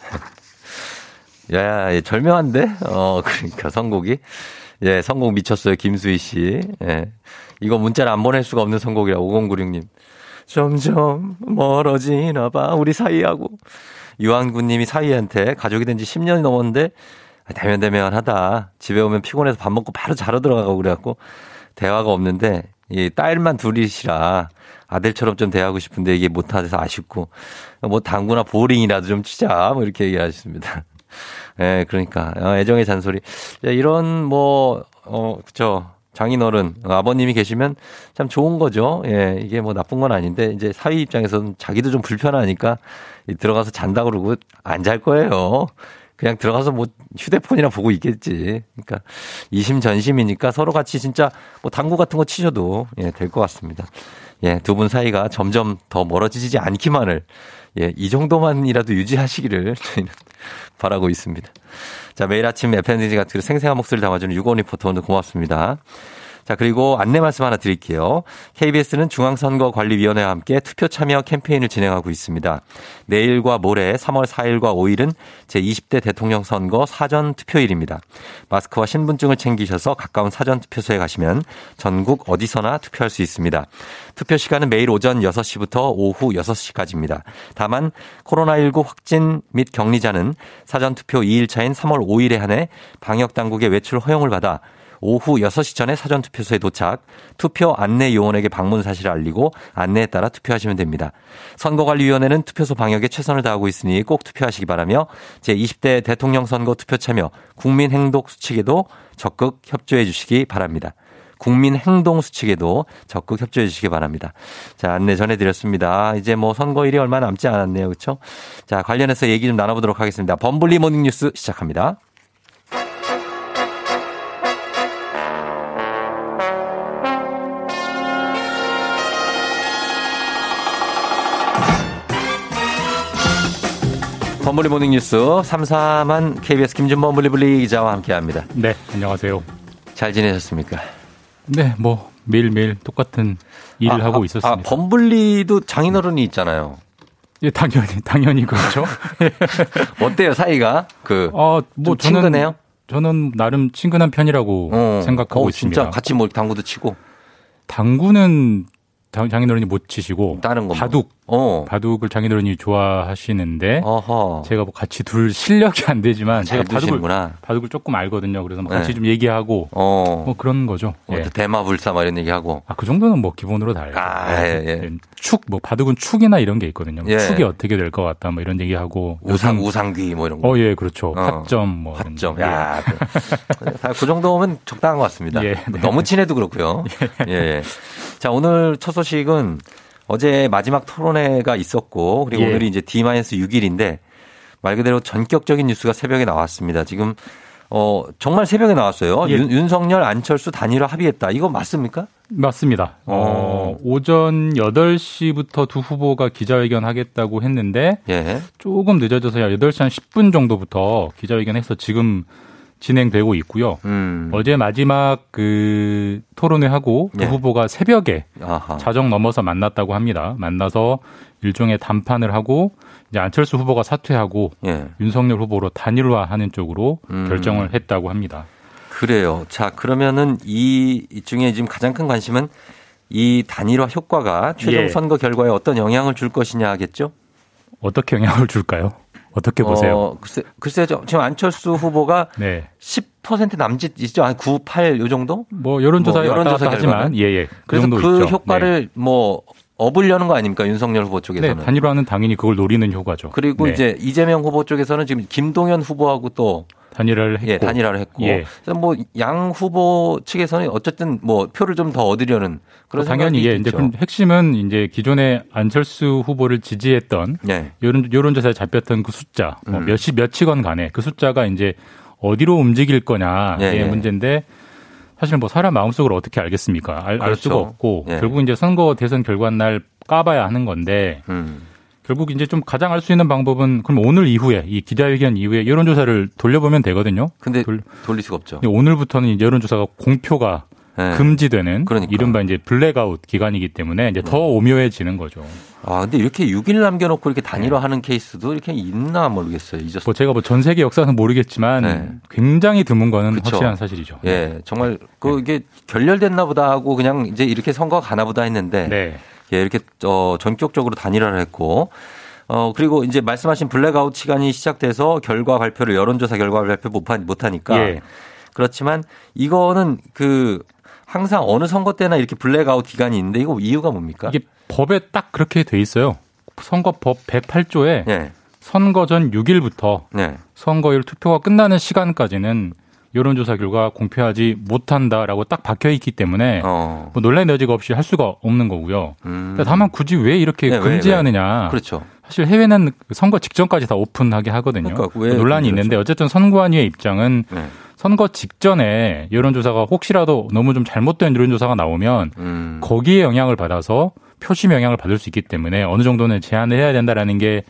야, 야, 절묘한데? 어, 그러니까 선곡이. 예, 선곡 미쳤어요. 김수희 씨. 예. 이거 문자를 안 보낼 수가 없는 선곡이라 5096님. 점점 멀어지나 봐. 우리 사이하고. 유한구 님이 사이한테 가족이 된 지 10년이 넘었는데 대면대면하다. 집에 오면 피곤해서 밥 먹고 바로 자러 들어가고 그래갖고 대화가 없는데 이 딸만 둘이시라 아들처럼 좀 대하고 싶은데 이게 못해서 아쉽고 뭐 당구나 보링이라도 좀 치자 뭐 이렇게 얘기하셨습니다. 예, 그러니까 어, 애정의 잔소리. 예, 이런 뭐 어, 그쵸. 장인어른, 아버님이 계시면 참 좋은 거죠. 예, 이게 뭐 나쁜 건 아닌데, 이제 사위 입장에서는 자기도 좀 불편하니까 이 들어가서 잔다 그러고 안 잘 거예요. 그냥 들어가서 뭐 휴대폰이나 보고 있겠지. 그러니까 이심전심이니까 서로 같이 진짜 뭐 당구 같은 거 치셔도 예, 될 것 같습니다. 예, 두 분 사이가 점점 더 멀어지지 않기만을 예, 이 정도만이라도 유지하시기를 저희는 바라고 있습니다. 자, 매일 아침 FNDG 같은 생생한 목소리를 담아주는 유건 리포터 오늘 고맙습니다. 자, 그리고 안내 말씀 하나 드릴게요. KBS는 중앙선거관리위원회와 함께 투표 참여 캠페인을 진행하고 있습니다. 내일과 모레 3월 4일과 5일은 제20대 대통령 선거 사전 투표일입니다. 마스크와 신분증을 챙기셔서 가까운 사전 투표소에 가시면 전국 어디서나 투표할 수 있습니다. 투표 시간은 매일 오전 6시부터 오후 6시까지입니다. 다만 코로나19 확진 및 격리자는 사전 투표 2일차인 3월 5일에 한해 방역 당국의 외출 허용을 받아 오후 6시 전에 사전투표소에 도착, 투표 안내 요원에게 방문 사실을 알리고 안내에 따라 투표하시면 됩니다. 선거관리위원회는 투표소 방역에 최선을 다하고 있으니 꼭 투표하시기 바라며 제20대 대통령 선거 투표 참여 국민행동 수칙에도 적극 협조해 주시기 바랍니다. 국민 행동 수칙에도 적극 협조해 주시기 바랍니다. 자, 안내 전해 드렸습니다. 이제 뭐 선거일이 얼마 남지 않았네요. 그렇죠? 자, 관련해서 얘기 좀 나눠 보도록 하겠습니다. 범블리 모닝 뉴스 시작합니다. 범블리 모닝 뉴스 삼삼한 KBS 김준범 블리블리 기자와 함께합니다. 네, 안녕하세요. 잘 지내셨습니까? 네, 뭐 매일매일 똑같은 일을 아, 하고 아, 있었습니다. 아, 범블리도 장인어른이 있잖아요. 예, 당연히 당연히 그렇죠. 어때요 사이가? 그 어, 뭐뭐 친근해요? 저는 저는 나름 친근한 편이라고 어. 생각하고 어, 있습니다. 진짜 같이 뭐 당구도 치고 당구는 장- 장인어른이 못 치시고 다른 거 뭐. 바둑 어. 바둑을 장인어른이 좋아하시는데 어허. 제가 뭐 같이 둘 실력이 안 되지만 잘 제가 바둑을 두시는구나. 바둑을 조금 알거든요. 그래서 뭐 같이 네. 좀 얘기하고 어. 뭐 그런 거죠. 어, 예. 대마불사 막 이런 얘기하고. 아, 그 정도는 뭐 기본으로 다 알죠. 아, 예, 예. 축, 뭐 바둑은 축이나 이런 게 있거든요. 예. 축이 어떻게 될 것 같다, 뭐 이런 얘기하고. 우상 우상귀 뭐 이런 거. 어, 예, 그렇죠. 어. 합점, 뭐. 이런 합점. 거. 야, 다그 정도면 적당한 것 같습니다. 예, 네. 너무 친해도 그렇고요. 예. 예. 자, 오늘 첫 소식은 어제 마지막 토론회가 있었고 그리고 예. 오늘이 이제 D-6일인데 말 그대로 전격적인 뉴스가 새벽에 나왔습니다. 지금 어 정말 새벽에 나왔어요. 예. 윤, 윤석열 안철수 단일화 합의했다. 이거 맞습니까? 맞습니다. 어, 오전 8시부터 두 후보가 기자회견 하겠다고 했는데 예. 조금 늦어져서 8시 한 10분 정도부터 기자회견 해서 지금 진행되고 있고요. 음. 어제 마지막 그 토론회 하고 두 예. 후보가 새벽에 아하. 자정 넘어서 만났다고 합니다. 만나서 일종의 담판을 하고 이제 안철수 후보가 사퇴하고 예. 윤석열 후보로 단일화하는 쪽으로 음. 결정을 했다고 합니다. 그래요. 자, 그러면은 이, 이 중에 지금 가장 큰 관심은 이 단일화 효과가 최종 예. 선거 결과에 어떤 영향을 줄 것이냐 하겠죠? 어떻게 영향을 줄까요? 어떻게 보세요? 어, 글쎄, 글쎄, 저- 지금 안철수 후보가 네. 10% 남짓이죠. 한 9, 8 요 정도? 뭐 여론조사에 뭐 여론조사 하지만? 예, 예. 그 그래서 그 있죠. 효과를 뭐 업으려는 거 아닙니까? 윤석열 후보 네, 쪽에서는. 단일화는 당연히 그걸 노리는 효과죠. 그리고 네, 이제 이재명 후보 쪽에서는 지금 김동연 후보하고 또 단일화를 했고 예, 단일화를 했고. 예. 그래서 뭐 양 후보 측에서는 어쨌든 뭐 표를 좀 더 얻으려는 그런 당연히 생각이 예, 이제 있죠. 그럼 핵심은 이제 기존에 안철수 후보를 지지했던 네. 여론 여론조사에 잡혔던 그 숫자 뭐 음. 몇시 몇치건 간에 그 숫자가 이제 어디로 움직일 거냐의 예, 예. 문제인데 사실 뭐 사람 마음속을 어떻게 알겠습니까? 알, 알 그렇죠. 수가 없고 예. 결국 이제 선거 대선 결과 날 까봐야 하는 건데 음. 결국 이제 좀 가장 알 수 있는 방법은 그럼 오늘 이후에 이 기자회견 이후에 여론조사를 돌려보면 되거든요. 근데 돌- 돌릴 수가 없죠. 오늘부터는 여론조사가 공표가 네. 금지되는 그러니까. 이른바 이제 블랙아웃 기간이기 때문에 이제 더 오묘해지는 거죠. 아, 근데 이렇게 6일 남겨놓고 이렇게 단일화하는 케이스도 이렇게 있나 모르겠어요. 잊었어요. 뭐 제가 뭐 전 세계 역사는 모르겠지만 네. 굉장히 드문 거는 그쵸. 확실한 사실이죠. 예, 정말 그 이게 결렬됐나 보다 하고 그냥 이제 이렇게 선거가 가나 보다 했는데 네. 예, 이렇게 어 전격적으로 단일화를 했고 어 그리고 이제 말씀하신 블랙아웃 시간이 시작돼서 결과 발표를 여론조사 결과 발표 못 하니까 예. 그렇지만 이거는 그 항상 어느 선거 때나 이렇게 블랙아웃 기간이 있는데 이거 이유가 뭡니까? 이게 법에 딱 그렇게 돼 있어요. 선거법 108조에 네. 선거 전 6일부터 네. 선거일 투표가 끝나는 시간까지는 여론조사 결과 공표하지 못한다라고 딱 박혀 있기 때문에 어. 뭐 논란의 여지가 없이 할 수가 없는 거고요. 음. 다만 굳이 왜 이렇게 네, 왜, 금지하느냐? 그렇죠. 사실 해외는 선거 직전까지 다 오픈하게 하거든요. 그러니까 왜 논란이 그렇죠? 있는데 어쨌든 선관위의 입장은 네. 선거 직전에 여론조사가 혹시라도 너무 좀 잘못된 여론조사가 나오면 음. 거기에 영향을 받아서 표심 영향을 받을 수 있기 때문에 어느 정도는 제한을 해야 된다라는 게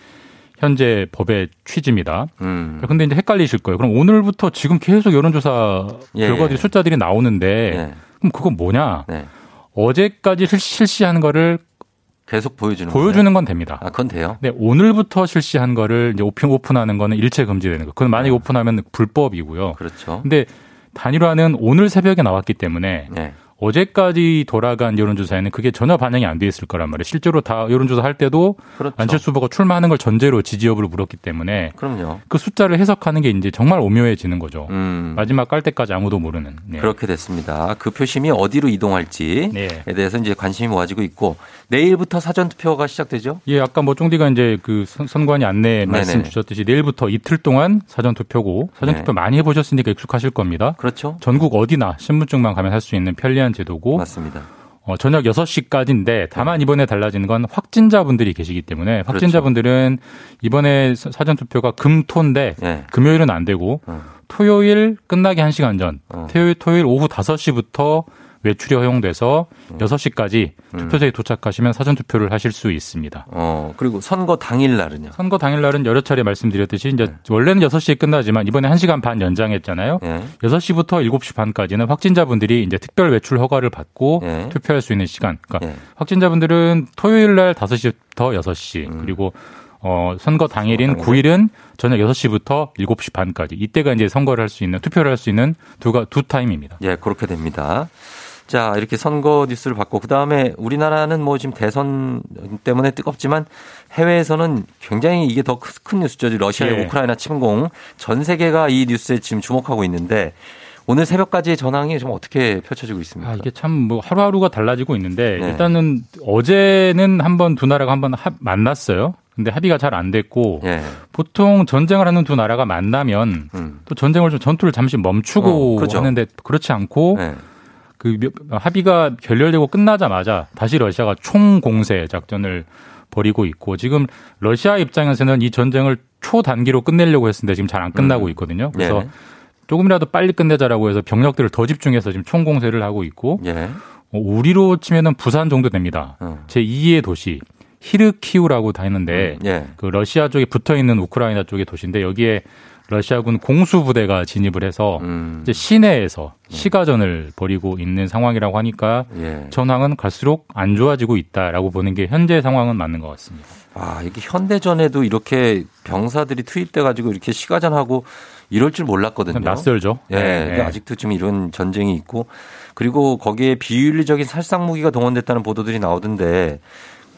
현재 법의 취지입니다. 음. 근데 이제 헷갈리실 거예요. 그럼 오늘부터 지금 계속 여론조사 예, 결과들이 예. 숫자들이 나오는데 네. 그럼 그건 뭐냐? 네. 어제까지 실- 실시한 거를 계속 보여주는 보여주는 건 됩니다. 아, 그건 돼요. 네, 오늘부터 실시한 거를 이제 오픈 오픈하는 거는 일체 금지되는 거. 그건 만약에 네. 오픈하면 불법이고요. 그렇죠. 근데 단일화는 오늘 새벽에 나왔기 때문에 네. 어제까지 돌아간 여론조사에는 그게 전혀 반영이 안 돼 있을 거란 말이에요. 실제로 다 여론조사 할 때도 그렇죠. 안철수 후보가 출마하는 걸 전제로 지지 여부를 물었기 때문에 그럼요. 그 숫자를 해석하는 게 이제 정말 오묘해지는 거죠. 음. 마지막 깔 때까지 아무도 모르는. 네. 그렇게 됐습니다. 그 표심이 어디로 이동할지에 네. 대해서 이제 관심이 모아지고 있고 내일부터 사전 투표가 시작되죠. 예, 아까 뭐 쫑디가 이제 그 선- 선관위 안내 말씀 네네. 주셨듯이 내일부터 이틀 동안 사전 투표고 사전 네. 투표 많이 해보셨으니까 익숙하실 겁니다. 그렇죠. 전국 어디나 신분증만 가면 할 수 있는 편리한 제도고 맞습니다. 어, 저녁 6시까지인데 다만 이번에 달라지는 건 확진자분들이 계시기 때문에 확진자분들은 이번에 사- 사전 투표가 금토인데 예. 금요일은 안 되고 어. 토요일 끝나기 1시간 전 어. 토요일 토요일 오후 5시부터 외출이 허용돼서 음. 6시까지 투표소에 도착하시면 사전 투표를 하실 수 있습니다. 어, 그리고 선거 당일 날은요. 선거 당일 날은 여러 차례 말씀드렸듯이 이제 네. 원래는 6시에 끝나지만 이번에 1시간 반 연장했잖아요. 예. 6시부터 7시 반까지는 확진자분들이 이제 특별 외출 허가를 받고 예. 투표할 수 있는 시간. 그러니까 예. 확진자분들은 토요일 날 5시부터 6시 음. 그리고 어, 선거 당일인 당일에? 9일은 저녁 6시부터 7시 반까지. 이때가 이제 선거를 할 수 있는 투표를 할 수 있는 두가 두 타임입니다. 예, 그렇게 됩니다. 자, 이렇게 선거 뉴스를 받고 그다음에 우리나라는 뭐 지금 대선 때문에 뜨겁지만 해외에서는 굉장히 이게 더 큰 뉴스죠. 러시아의 예. 우크라이나 침공. 전 세계가 이 뉴스에 지금 주목하고 있는데 오늘 새벽까지의 전황이 좀 어떻게 펼쳐지고 있습니까? 아, 이게 참 뭐 하루하루가 달라지고 있는데 네. 일단은 어제는 한번 두 나라가 한번 합- 만났어요. 근데 합의가 잘 안 됐고 예. 보통 전쟁을 하는 두 나라가 만나면 음. 또 전쟁을 좀 전투를 잠시 멈추고 어, 그죠. 하는데 그렇지 않고 네. 그 몇- 합의가 결렬되고 끝나자마자 다시 러시아가 총공세 작전을 벌이고 있고 지금 러시아 입장에서는 이 전쟁을 초단기로 끝내려고 했는데 지금 잘 안 끝나고 음. 있거든요. 그래서 네. 조금이라도 빨리 끝내자라고 해서 병력들을 더 집중해서 지금 총공세를 하고 있고 예. 어, 우리로 치면은 부산 정도 됩니다. 어. 제 2의 도시 히르키우라고 다 있는데 예. 그 러시아 쪽에 붙어 있는 우크라이나 쪽의 도시인데 여기에 러시아군 공수 부대가 진입을 해서 음. 이제 시내에서 시가전을 벌이고 있는 상황이라고 하니까 예. 전황은 갈수록 안 좋아지고 있다라고 보는 게 현재 상황은 맞는 것 같습니다. 아, 이게 현대전에도 이렇게 병사들이 투입돼 가지고 이렇게 시가전하고 이럴 줄 몰랐거든요. 낯설죠. 예, 네, 네. 아직도 지금 이런 전쟁이 있고 그리고 거기에 비윤리적인 살상 무기가 동원됐다는 보도들이 나오던데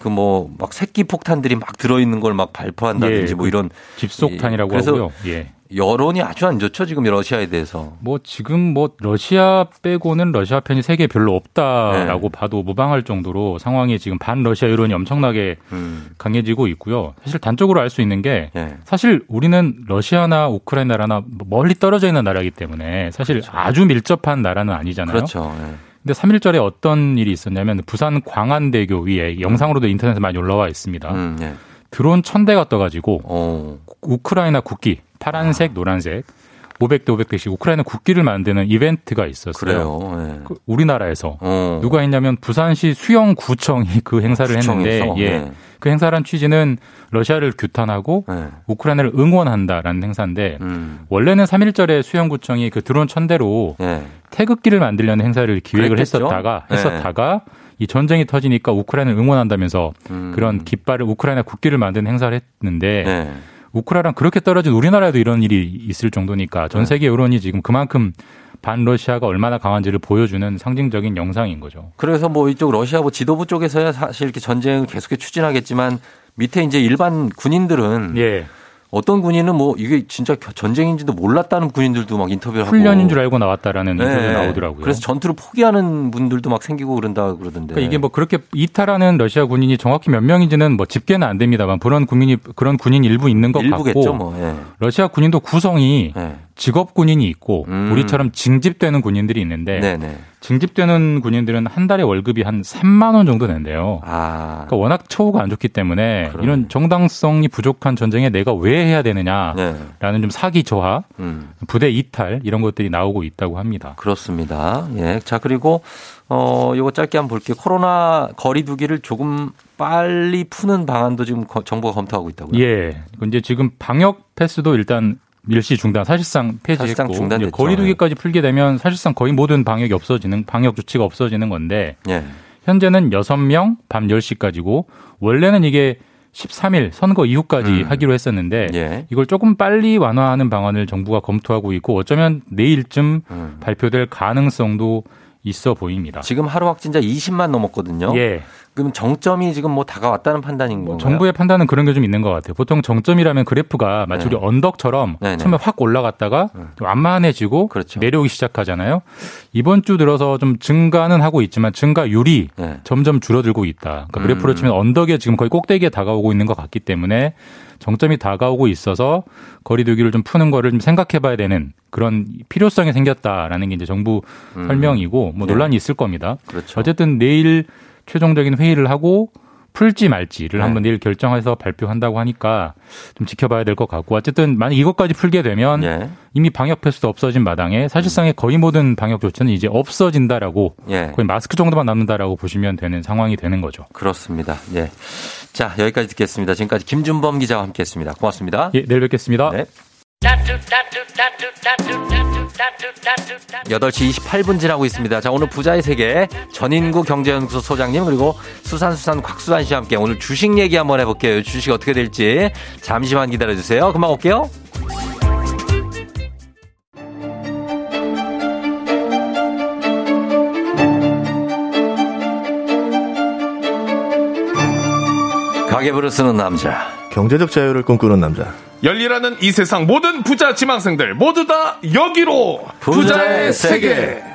그 뭐 막 새끼 폭탄들이 막 들어있는 걸 막 발표한다든지 예, 뭐그 이런 집속탄이라고 그래서 하고요. 예. 여론이 아주 안 좋죠 지금 러시아에 대해서. 뭐 지금 뭐 러시아 빼고는 러시아 편이 세계에 별로 없다라고 네. 봐도 무방할 정도로 상황이 지금 반 러시아 여론이 엄청나게 음. 강해지고 있고요. 사실 단적으로 알 수 있는 게 예. 사실 우리는 러시아나 우크라이나나 멀리 떨어져 있는 나라이기 때문에 사실 아주 밀접한 나라는 아니잖아요. 그렇죠. 예. 근데 3일절에 어떤 일이 있었냐면 부산 광안대교 위에 영상으로도 인터넷에 많이 올라와 있습니다. 음, 예. 드론 천 대가 떠가지고 어. 우크라이나 국기 파란색, 노란색 500대 500대씩 우크라이나 국기를 만드는 이벤트가 있었어요. 그래요. 예. 그 우리나라에서 어. 누가 했냐면 부산시 수영구청이 그 행사를 했는데? 예. 네. 그 행사란 취지는 러시아를 규탄하고 예. 우크라이나를 응원한다라는 행사인데 음. 원래는 3일절에 수영구청이 그 드론 천 대로 예. 태극기를 만들려는 행사를 기획을 그랬겠죠? 했었다가 네. 했었다가 이 전쟁이 터지니까 우크라이나를 응원한다면서 음. 그런 깃발을 우크라이나 국기를 만드는 행사를 했는데 예. 우크라이나랑 그렇게 떨어진 우리나라에도 이런 일이 있을 정도니까 전 네. 세계 여론이 지금 그만큼 반 러시아가 얼마나 강한지를 보여주는 상징적인 영상인 거죠. 그래서 뭐 이쪽 러시아 뭐 지도부 쪽에서야 사실 이렇게 전쟁을 계속해 추진하겠지만 밑에 이제 일반 군인들은 예. 어떤 군인은 뭐 이게 진짜 전쟁인지도 몰랐다는 군인들도 막 인터뷰를 하고 훈련인 줄 알고 나왔다라는 네. 인터뷰 나오더라고요. 그래서 전투를 포기하는 분들도 막 생기고 그런다 그러던데. 그러니까 이게 뭐 그렇게 이탈하는 러시아 군인이 정확히 몇 명인지는 뭐 집계는 안 됩니다만 그런 군인이 그런 군인 일부 있는 것 일부겠죠, 같고 뭐. 예. 러시아 군인도 구성이 예. 직업 군인이 있고 음. 우리처럼 징집되는 군인들이 있는데 네네. 징집되는 군인들은 한 달에 월급이 한 3만 원 정도 낸대요. 아. 그러니까 워낙 처우가 안 좋기 때문에 그러네. 이런 정당성이 부족한 전쟁에 내가 왜 해야 되느냐라는 네. 좀 사기 저하, 음. 부대 이탈 이런 것들이 나오고 있다고 합니다. 그렇습니다. 예. 자, 그리고 어, 요거 짧게 한번 볼게요. 코로나 거리두기를 조금 빨리 푸는 방안도 지금 거- 정부가 검토하고 있다고요. 예. 이제 지금 방역 패스도 일단 일시 중단, 사실상 폐지했고 사실상 거리두기까지 풀게 되면 사실상 거의 모든 방역이 없어지는 방역 조치가 없어지는 건데 예. 현재는 6명 밤 10시까지고 원래는 이게 13일 선거 이후까지 음. 하기로 했었는데 예. 이걸 조금 빨리 완화하는 방안을 정부가 검토하고 있고 어쩌면 내일쯤 음. 발표될 가능성도 있어 보입니다. 지금 하루 확진자 20만 넘었거든요. 예. 그럼 정점이 지금 뭐 다가왔다는 판단인 뭐 건가요? 정부의 판단은 그런 게 좀 있는 것 같아요. 보통 정점이라면 그래프가 마치 네. 우리 언덕처럼 네네. 처음에 확 올라갔다가 좀 완만해지고 그렇죠. 내려오기 시작하잖아요. 이번 주 들어서 좀 증가는 하고 있지만 증가율이 네. 점점 줄어들고 있다. 그러니까 음. 그래프로 치면 언덕에 지금 거의 꼭대기에 다가오고 있는 것 같기 때문에 정점이 다가오고 있어서 거리두기를 좀 푸는 거를 좀 생각해 봐야 되는 그런 필요성이 생겼다라는 게 이제 정부 음. 설명이고 뭐 네. 논란이 있을 겁니다. 그렇죠. 어쨌든 내일 최종적인 회의를 하고 풀지 말지를 네. 한번 내일 결정해서 발표한다고 하니까 좀 지켜봐야 될 것 같고 어쨌든 만약 이것까지 풀게 되면 예. 이미 방역 패스도 없어진 마당에 사실상의 거의 모든 방역 조치는 이제 없어진다라고 예. 거의 마스크 정도만 남는다라고 보시면 되는 상황이 되는 거죠. 그렇습니다. 예. 자, 여기까지 듣겠습니다. 지금까지 김준범 기자와 함께 했습니다. 고맙습니다. 예, 내일 뵙겠습니다. 네. 8시 28분 지나고 있습니다. 자, 오늘 부자의 세계 전인구 경제연구소 소장님 그리고 수산수산 곽수산 씨와 함께 오늘 주식 얘기 한번 해볼게요. 주식 어떻게 될지 잠시만 기다려주세요. 금방 올게요. 가계부를 쓰는 남자. 경제적 자유를 꿈꾸는 남자. 열리라는 이 세상 모든 부자 지망생들 모두 다 여기로 부자의 부자의, 세계. 세계.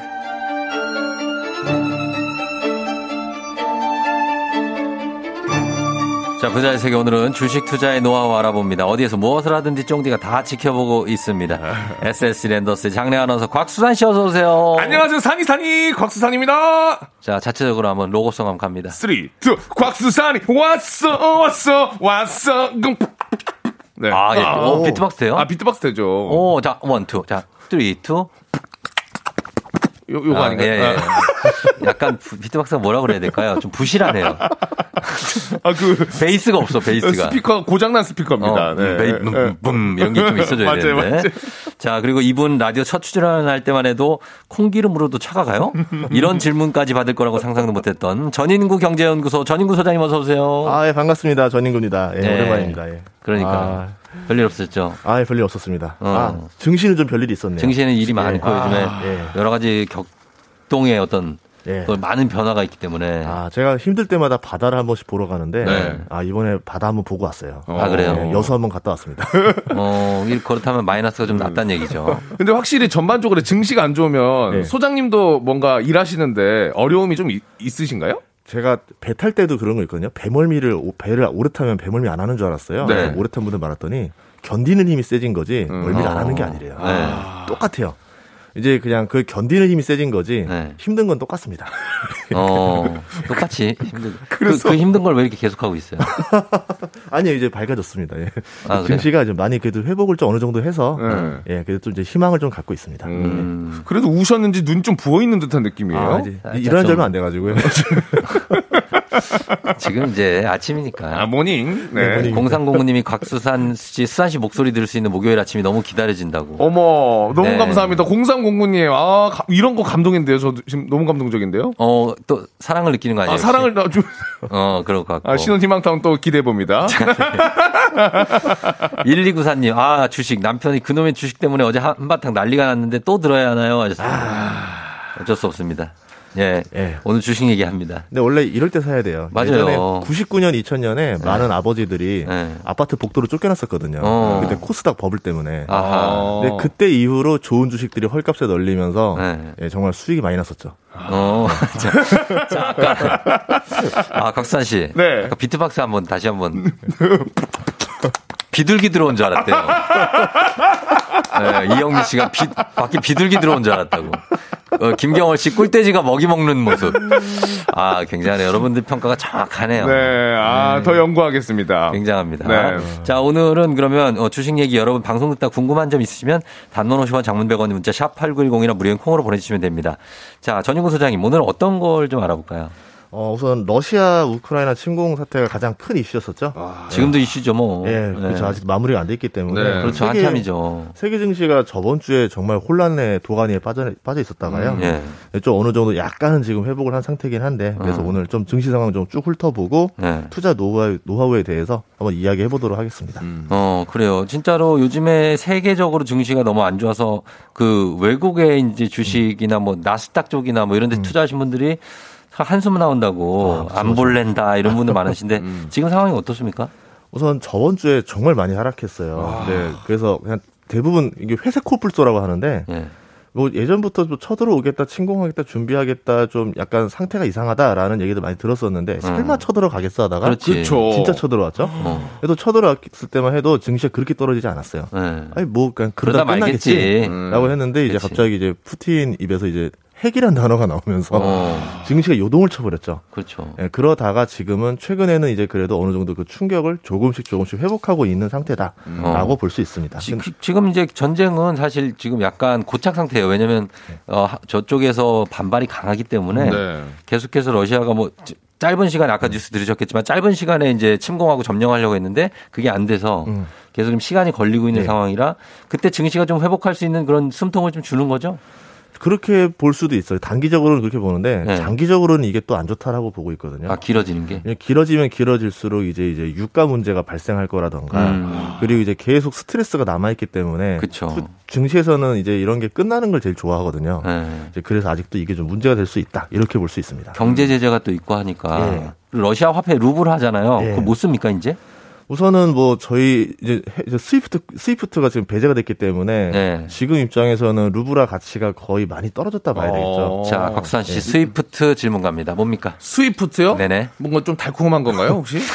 자, 부자의 세계 오늘은 주식 투자의 노하우 알아봅니다. 어디에서 무엇을 하든지 쫑디가 다 지켜보고 있습니다. SSC 랜더스의 장래 아나운서 곽수산 씨 어서 오세요. 안녕하세요 산이 산이 곽수산입니다. 자, 자체적으로 한번 로고송 한번 갑니다. 3, 2, 곽수산이 왔어 왔어 왔어. 금. 네. 아, 예. 오, 비트박스 돼요? 아 비트박스 되죠. 오, 자, one, two. 자, three, two. 요, 요거 아, 닌가요 예, 예. 약간 부- 비트박스가 뭐라 그래야 될까요? 좀 부실하네요. 아 그 베이스가 없어, 베이스가. 스피커 고장난 스피커입니다. 어, 네. 베이, 음, 음, 붐, 이런 게 좀 있어줘야 맞아요, 되는데. 맞아요. 자, 그리고 이분 라디오 첫 출연할 때만 해도 콩기름으로도 차가 가요? 이런 질문까지 받을 거라고 상상도 못 했던 전인구 경제연구소 전인구 소장님 어서 오세요. 아, 예, 반갑습니다. 전인구입니다. 예, 네. 오랜만입니다. 예. 그러니까 별일 없었죠. 아, 예, 별일 없었습니다. 어. 아, 증시는 좀 별일이 있었네요. 증시에는 일이 많고 아, 요즘에 예. 여러 가지 격동의 어떤 예. 또 많은 변화가 있기 때문에. 아, 제가 힘들 때마다 바다를 한 번씩 보러 가는데, 네. 아, 이번에 바다 한번 보고 왔어요. 아, 그래요? 예, 여수 한번 갔다 왔습니다. 어, 일- 그렇다면 마이너스가 좀 낮다는 얘기죠. 근데 확실히 전반적으로 증시가 안 좋으면 네. 소장님도 뭔가 일하시는데 어려움이 좀 있, 있으신가요? 제가 배 탈 때도 그런 거 있거든요. 배멀미를, 오- 배를 오래 타면 배멀미 안 하는 줄 알았어요. 네. 오래 탄 분들 많았더니, 견디는 힘이 세진 거지, 멀미를 안 하는 게 어. 아니래요. 네. 똑같아요. 이제 그냥 그 견디는 힘이 세진 거지, 네. 힘든 건 똑같습니다. 어, 똑같이 힘든. 그, 그 힘든 걸 왜 이렇게 계속하고 있어요? 아니요, 이제 밝아졌습니다. 예. 아? 증시가 좀 많이 그래도 회복을 좀 어느 정도 해서, 네. 예, 그래도 좀 이제 희망을 좀 갖고 있습니다. 음. 그래도 우셨는지 눈 좀 부어 있는 듯한 느낌이에요. 아, 이제 살짝 일어난 지 좀- 안 돼가지고요. 지금 이제 아침이니까. 아, morning. 네. morning. 공상공구님이 곽수산 씨, 수산 씨 목소리 들을 수 있는 목요일 아침이 너무 기다려진다고. 어머, 너무 네. 감사합니다. 0309님. 아, 가- 이런 거 감동인데요. 저도 지금 너무 감동적인데요. 어, 또 사랑을 느끼는 거 아니에요? 아, 사랑을 나 좀. 어, 그럴 것 같고. 아, 신혼희망타운 또 기대해 봅니다. 1294님, 아, 주식. 남편이 그놈의 주식 때문에 어제 한- 한바탕 난리가 났는데 또 들어야 하나요? 하셨습니다. 어쩔 수 없습니다. 예. 예. 오늘 주식 얘기합니다. 근데 원래 이럴 때 사야 돼요. 맞아요. 예전에 99년, 2000년에 많은 아버지들이 네. 아파트 복도로 쫓겨났었거든요. 어. 그때 코스닥 버블 때문에. 아하. 근데 그때 이후로 좋은 주식들이 헐값에 널리면서 네. 예, 정말 수익이 많이 났었죠. 어. 자, 자, 아까. 아, 곽수산 씨. 네. 아까 비트박스 한번 다시 한번. 비둘기 들어온 줄 알았대요. 네, 이영미 씨가 비, 밖에 비둘기 들어온 줄 알았다고. 어, 김경월 씨 꿀돼지가 먹이 먹는 모습. 아, 굉장하네요. 여러분들 평가가 정확하네요. 네. 아, 더 연구하겠습니다. 굉장합니다. 네. 자, 오늘은 그러면 어, 주식 얘기 여러분 방송 듣다 궁금한 점 있으시면 단문 50원 장문 100원 문자 샵 8910이나 무료인 콩으로 보내주시면 됩니다. 자, 전인구 소장님 오늘 어떤 걸 좀 알아볼까요? 어, 우선 러시아 우크라이나 침공 사태가 가장 큰 이슈였었죠. 지금도 이슈죠, 뭐. 예, 네. 그렇죠. 아직 마무리가 안 돼 있기 때문에. 네. 그렇죠. 세계- 한참이죠. 세계 증시가 저번 주에 정말 혼란의 도가니에 빠져, 빠져 있었다가요. 예. 좀 어느 정도 약간은 지금 회복을 한 상태긴 한데, 그래서 음. 오늘 좀 증시 상황 좀 쭉 훑어보고, 네. 투자 노하우, 노하우에 대해서 한번 이야기해 보도록 하겠습니다. 어, 그래요. 진짜로 요즘에 세계적으로 증시가 너무 안 좋아서 그 외국의 이제 주식이나 뭐 나스닥 쪽이나 뭐 이런 데 투자하신 분들이 한숨 나온다고 안 볼랜다 이런 분들 많으신데 지금 상황이 어떻습니까? 우선 저번 주에 정말 많이 하락했어요. 네, 그래서 그냥 대부분 이게 회색 코뿔소라고 하는데, 예. 뭐 예전부터 좀 쳐들어오겠다, 침공하겠다, 준비하겠다, 좀 약간 상태가 이상하다라는 얘기도 많이 들었었는데, 설마 쳐들어가겠어 하다가, 그렇지. 그렇죠. 진짜 쳐들어왔죠. 어. 그래도 쳐들어왔을 때만 해도 증시가 그렇게 떨어지지 않았어요. 예. 아니 뭐 그냥 그러다 그러다 끝나겠지. 말겠지. 음. 라고 했는데 이제 그치. 갑자기 이제 푸틴 입에서 이제 핵이란 단어가 나오면서 어. 증시가 요동을 쳐버렸죠. 그렇죠. 예, 그러다가 지금은 최근에는 이제 그래도 어느 정도 그 충격을 조금씩 조금씩 회복하고 있는 상태다라고 어. 볼수 있습니다. 지, 금 이제 전쟁은 사실 지금 약간 고착 상태예요. 왜냐하면 어, 하- 저쪽에서 반발이 강하기 때문에 네. 계속해서 러시아가 뭐 지- 짧은 시간에 아까 뉴스 들으셨겠지만 짧은 시간에 이제 침공하고 점령하려고 했는데 그게 안 돼서 음. 계속 좀 시간이 걸리고 있는 네. 상황이라 그때 증시가 좀 회복할 수 있는 그런 숨통을 좀 주는 거죠. 그렇게 볼 수도 있어요. 단기적으로는 그렇게 보는데 네. 장기적으로는 이게 또 안 좋다라고 보고 있거든요. 아 길어지는 게. 그냥 길어지면 길어질수록 이제 이제 유가 문제가 발생할 거라던가 음. 그리고 이제 계속 스트레스가 남아 있기 때문에 그쵸. 그 증시에서는 이제 이런 게 끝나는 걸 제일 좋아하거든요. 네. 그래서 아직도 이게 좀 문제가 될 수 있다 이렇게 볼 수 있습니다. 경제 제재가 또 있고 하니까 예. 러시아 화폐 루블 하잖아요. 예. 그거 못 씁니까 이제? 우선은 뭐 저희 이제 스위프트 스위프트가 지금 배제가 됐기 때문에 네. 지금 입장에서는 루블화 가치가 거의 많이 떨어졌다 봐야 되겠죠. 어. 자 박수환 씨 예. 스위프트 질문 갑니다. 뭡니까? 스위프트요? 네네. 뭔가 좀 달콤한 건가요, 혹시?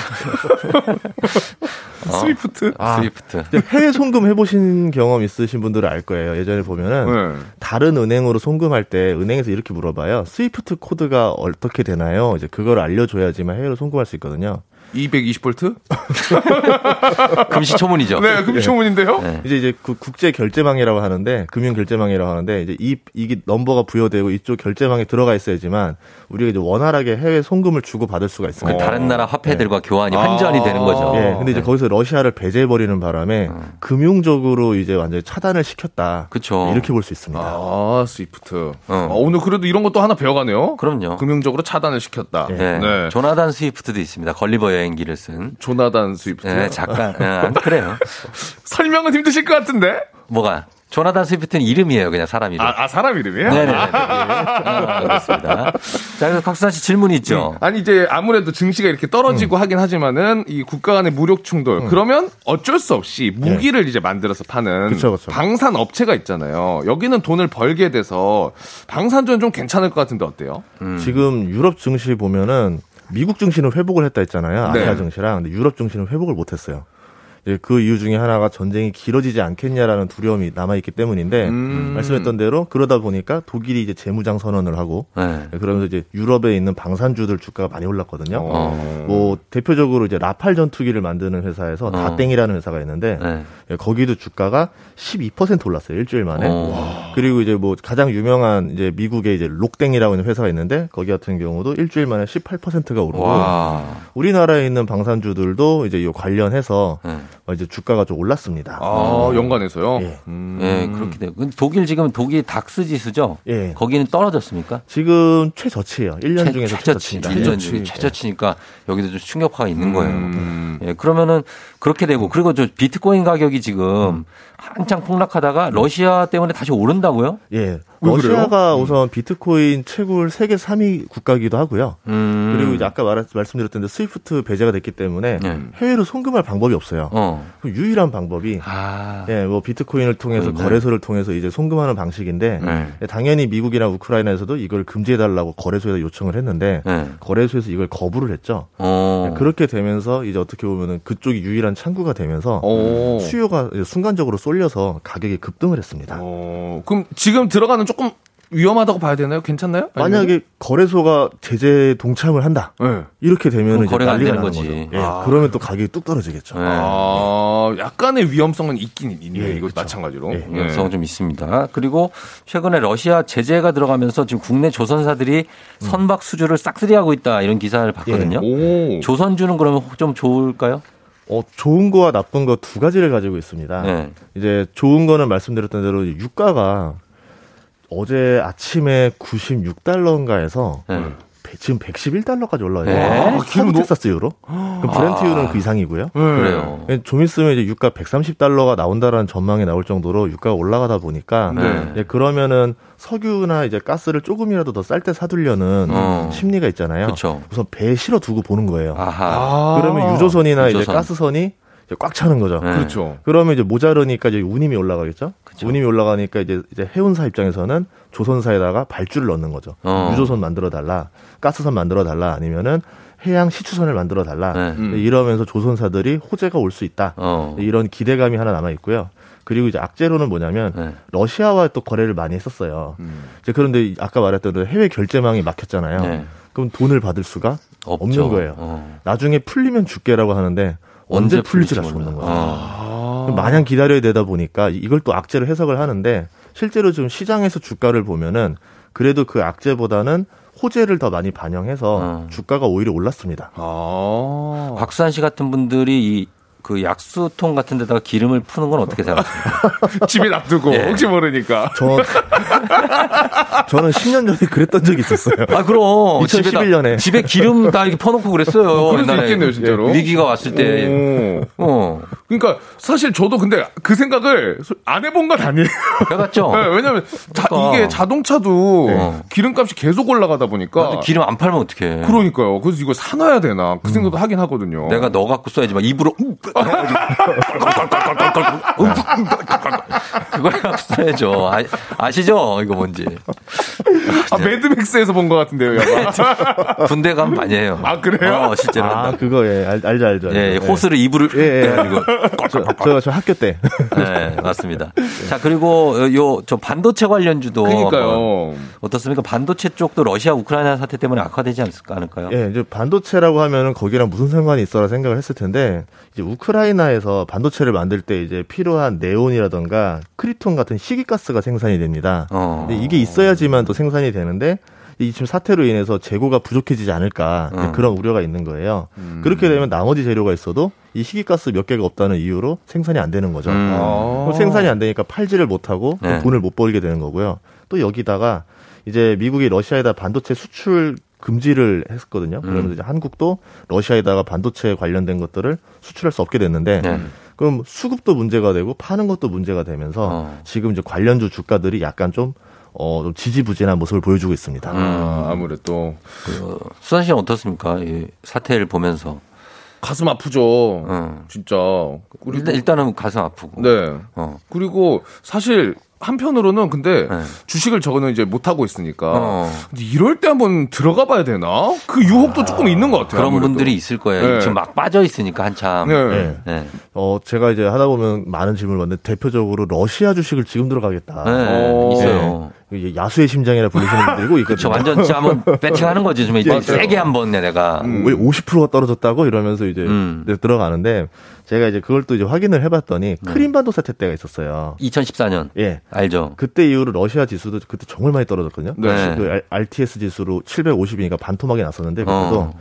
스위프트? 아, 스위프트. 해외 송금 해보신 경험 있으신 분들은 알 거예요. 예전에 보면은 네. 다른 은행으로 송금할 때 은행에서 이렇게 물어봐요. 스위프트 코드가 어떻게 되나요? 이제 그걸 알려줘야지만 해외로 송금할 수 있거든요. 220볼트? 금시초문이죠. 네, 금초문인데요? 네. 이제 이제 그 국제 결제망이라고 하는데 금융 결제망이라고 하는데 이제 이 이게 넘버가 부여되고 이쪽 결제망에 들어가 있어야지만 우리가 이제 원활하게 해외 송금을 주고 받을 수가 그 있습니다. 다른 나라 화폐들과 네. 교환이 환전이 되는 거죠. 예, 근데 이제 네. 거기서 러시아를 배제해 버리는 바람에 금융적으로 이제 완전히 차단을 시켰다. 그쵸. 이렇게 볼 수 있습니다. 아, 스위프트. 어, 오늘 그래도 이런 것도 하나 배워가네요. 그럼요. 금융적으로 차단을 시켰다. 네. 네. 조나단 스위프트도 있습니다. 걸리버 여행기를 쓴. 조나단 스위프트. 네, 잠깐. 네, 안 그래요. 설명은 힘드실 것 같은데? 뭐가? 조나단 스위프트는 이름이에요. 그냥 사람 이름. 아, 아, 사람 이름이에요? 네네네. 아, 그렇습니다. 자, 그래서 곽수산 씨 질문이 있죠. 아니 이제 아무래도 증시가 이렇게 떨어지고 하긴 하지만은 이 국가 간의 무력 충돌 그러면 어쩔 수 없이 무기를 이제 만들어서 파는 그쵸, 그쵸. 방산 업체가 있잖아요. 여기는 돈을 벌게 돼서 방산주는 좀 괜찮을 것 같은데 어때요? 지금 유럽 증시 보면은 미국 증시는 회복을 했다 했잖아요. 네. 아시아 증시랑. 근데 유럽 증시는 회복을 못 했어요. 이제 그 이유 중에 하나가 전쟁이 길어지지 않겠냐라는 두려움이 남아 있기 때문인데 음. 말씀했던 대로 그러다 보니까 독일이 이제 재무장 선언을 하고 네. 그러면서 이제 유럽에 있는 방산주들 주가가 많이 올랐거든요. 어. 뭐 대표적으로 이제 라팔 전투기를 만드는 회사에서 어. 다땡이라는 회사가 있는데 네. 예, 거기도 주가가 12% 올랐어요 일주일 만에. 어. 그리고 이제 뭐 가장 유명한 이제 미국의 이제 록땡이라고 하는 회사가 있는데 거기 같은 경우도 일주일 만에 18%가 오르고 와. 우리나라에 있는 방산주들도 이제 이 관련해서 네. 어, 이제 주가가 좀 올랐습니다. 아, 연간에서요? 예. 음. 예, 그렇게 돼요. 근데 독일 지금 독일 닥스 지수죠? 예. 거기는 떨어졌습니까? 지금 최저치예요. 1년 최- 중에서 최저치. 최저치입니다. 1년 예. 중에 최저치 니까 여기도 좀 충격파가 있는 거예요. 음. 예, 그러면은 그렇게 되고 그리고 저 비트코인 가격이 지금 한창 폭락하다가 러시아 때문에 다시 오른다고요? 예. 왜 러시아가 우선 비트코인 채굴 세계 3위 국가기도 하고요. 음. 그리고 이제 아까 말, 말씀드렸던 대로 스위프트 배제가 됐기 때문에 네. 해외로 송금할 방법이 없어요. 어. 그 유일한 방법이 아. 예, 뭐 비트코인을 통해서 그러네. 거래소를 통해서 이제 송금하는 방식인데 네. 예, 당연히 미국이나 우크라이나에서도 이걸 금지해 달라고 거래소에다 요청을 했는데 네. 거래소에서 이걸 거부를 했죠. 어. 예, 그렇게 되면서 이제 어떻게 보면은 그쪽이 유일한 창구가 되면서 오. 수요가 순간적으로 쏠려서 가격이 급등을 했습니다. 어, 그럼 지금 들어가는 조금 위험하다고 봐야 되나요? 괜찮나요? 만약에 거래소가 제재 동참을 한다. 네. 이렇게 되면 거래가 안 난리가 되는 나는 거지. 거죠. 예, 아. 그러면 또 가격이 뚝 떨어지겠죠. 네. 아, 약간의 위험성은 있긴 있네요. 예, 이거 그쵸. 마찬가지로. 예, 네. 위험성 좀 있습니다. 그리고 최근에 러시아 제재가 들어가면서 지금 국내 조선사들이 선박 수주를 싹쓸이하고 있다 이런 기사를 봤거든요. 오. 조선주는 그러면 좀 좋을까요? 어, 좋은 거와 나쁜 거 두 가지를 가지고 있습니다. 네. 이제 좋은 거는 말씀드렸던 대로 유가가 어제 아침에 96달러인가에서 네. 지금 111달러까지 올라와요. 네? 아, 기름 텍사스 유로? 그럼 브렌트유는 그 이상이고요. 그래요. 예, 좀 있으면 이제 유가 130달러가 나온다라는 전망이 나올 정도로 유가가 올라가다 보니까 네. 예, 그러면은 석유나 이제 가스를 조금이라도 더 쌀 때 사두려는 어. 심리가 있잖아요. 그쵸. 우선 배에 실어 두고 보는 거예요. 아하. 아. 그러면 유조선이나 이제 유조선. 가스선이 이제 꽉 차는 거죠. 네. 그렇죠. 그러면 이제 모자르니까 이제 운임이 올라가겠죠. 그쵸. 운임이 올라가니까 이제 이제 해운사 입장에서는 조선사에다가 발주를 넣는 거죠. 어. 유조선 만들어 달라, 가스선 만들어 달라, 아니면은 해양 시추선을 만들어 달라. 네. 음. 이러면서 조선사들이 호재가 올 수 있다. 어. 이런 기대감이 하나 남아 있고요. 그리고 이제 악재로는 뭐냐면 네. 러시아와 또 거래를 많이 했었어요. 음. 이제 그런데 이- 아까 말했던 대로 해외 결제망이 막혔잖아요. 네. 그럼 돈을 받을 수가 없죠. 없는 거예요. 어. 나중에 풀리면 줄게라고 하는데 언제 풀릴지 알수 없는 거예요. 어. 아. 마냥 기다려야 되다 보니까 이걸 또 악재로 해석을 하는데 실제로 지금 시장에서 주가를 보면은 그래도 그 악재보다는 호재를 더 많이 반영해서 어. 주가가 오히려 올랐습니다. 아. 곽수환 씨 같은 분들이 이 그 약수통 같은 데다가 기름을 푸는 건 어떻게 생각하십니까? 집에 놔두고 예. 혹시 모르니까. 저 저는 10년 전에 그랬던 적이 있었어요. 아, 그럼. 2011 년에. 집에 기름 다 이렇게 퍼놓고 그랬어요. 어, 그럴 수. 있겠네요, 진짜로. 위기가 왔을 때. 오. 어. 그러니까 사실 저도 근데 그 생각을 안 해본 건 아니에요. 해봤죠? 네, 왜냐면 자- 그러니까. 이게 자동차도 어. 기름값이 계속 올라가다 보니까 기름 안 팔면 어떡해. 그러니까요. 그래서 이거 사놔야 되나 그 생각도 하긴 하거든요. 내가 너 갖고 써야지 막 입으로 음, 그걸 써야죠. 아, 아시죠? 이거 뭔지. 아 매드맥스에서 본 것 같은데요. 군대 가면 많이 해요. 아, 그래요? 어, 실제로 아 한다. 그거 예 알, 알죠 알죠. 예, 예. 호스를 입으로 예, 예. 저, 저, 저 학교 때 네, 맞습니다. 자, 그리고 요, 저 반도체 관련주도. 그러니까요. 어떻습니까? 반도체 쪽도 러시아 우크라이나 사태 때문에 악화되지 않을까, 않을까요? 예, 이제 반도체라고 하면은 거기랑 무슨 상관이 있어라 생각을 했을 텐데 이제 우크 라이나에서 반도체를 만들 때 이제 필요한 네온이라던가 크리톤 같은 희귀가스가 생산이 됩니다. 어. 근데 이게 있어야지만 또 생산이 되는데 이 지금 사태로 인해서 재고가 부족해지지 않을까 음. 그런 우려가 있는 거예요. 그렇게 되면 나머지 재료가 있어도 이 희귀가스 몇 개가 없다는 이유로 생산이 안 되는 거죠. 음. 아. 그럼 생산이 안 되니까 팔지를 못하고 또 네. 돈을 못 벌게 되는 거고요. 또 여기다가 이제 미국이 러시아에다 반도체 수출 금지를 했거든요. 음. 그러면서 이제 한국도 러시아에다가 반도체 관련된 것들을 수출할 수 없게 됐는데 네. 그럼 수급도 문제가 되고 파는 것도 문제가 되면서 어. 지금 이제 관련주 주가들이 약간 좀 어, 좀 지지부진한 모습을 보여주고 있습니다. 아, 아무래도 그, 수산 씨는 어떻습니까? 이 사태를 보면서. 가슴 아프죠. 어. 진짜. 일단, 일단은 가슴 아프고. 네. 어. 그리고 사실 한편으로는 근데 네. 주식을 저거는 이제 못 하고 있으니까 어. 근데 이럴 때 한번 들어가 봐야 되나? 그 유혹도 조금 있는 것 같아요. 그런 아무래도. 분들이 있을 거예요. 네. 지금 막 빠져 있으니까 한참. 네. 네. 네. 어, 제가 이제 하다 보면 많은 질문을 받는데 대표적으로 러시아 주식을 지금 들어가겠다. 네, 어. 있어요. 이게 야수의 심장이라 불리시는 분들이고 있거든요. 그렇죠. 완전 진짜 한번 배팅하는 거지. 좀 이제 맞아요. 세게 한번 내가. 음. 왜 50%가 떨어졌다고 이러면서 이제 음. 네, 들어가는데 제가 이제 그걸 또 이제 확인을 해봤더니 크림 반도 사태 때가 있었어요. 2014년 예. 알죠. 그때 이후로 러시아 지수도 그때 정말 많이 떨어졌거든요. 네. 그 RTS 지수로 750이니까 반토막이 났었는데 그때도 어.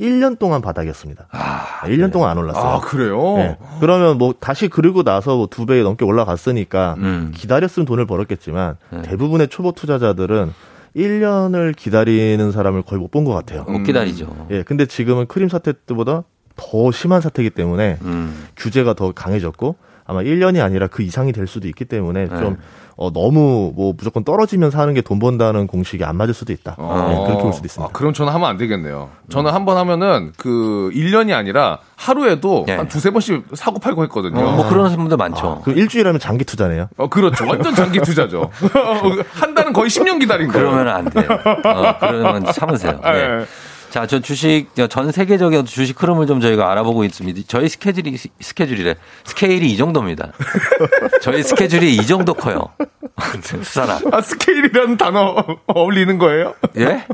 1년 동안 바닥이었습니다. 아, 1년 동안 안 올랐어요. 아, 그래요? 네. 그러면 뭐 다시 그리고 나서 뭐 두 배 넘게 올라갔으니까 음. 기다렸으면 돈을 벌었겠지만 네. 대부분의 초보 투자자들은 1년을 기다리는 사람을 거의 못 본 것 같아요. 못 기다리죠. 예, 근데 지금은 크림 사태 때보다 더 심한 사태이기 때문에 음. 규제가 더 강해졌고 아마 1년이 아니라 그 이상이 될 수도 있기 때문에 네. 좀 어, 너무 뭐 무조건 떨어지면서 하는 게 돈 번다는 공식이 안 맞을 수도 있다. 예, 그렇게 볼 수도 있습니다. 아, 그럼 저는 하면 안 되겠네요. 저는 한번 하면은 그 1년이 아니라 하루에도 네. 한 두세 번씩 사고 팔고 했거든요. 어, 뭐 그런 분들 많죠. 그 일주일 하면 장기 투자네요. 어, 그렇죠. 완전 장기 투자죠. 한 달은 거의 10년 기다린 거예요. 그러면 안 돼요. 어, 그러면 참으세요. 네. 네. 자, 저 주식, 전 세계적인 주식 흐름을 좀 저희가 알아보고 있습니다. 저희 스케줄이, 스케줄이래. 스케일이 이 정도입니다. 저희 스케줄이 이 정도 커요. 수사나. 아, 스케일이라는 단어 어울리는 거예요? 예?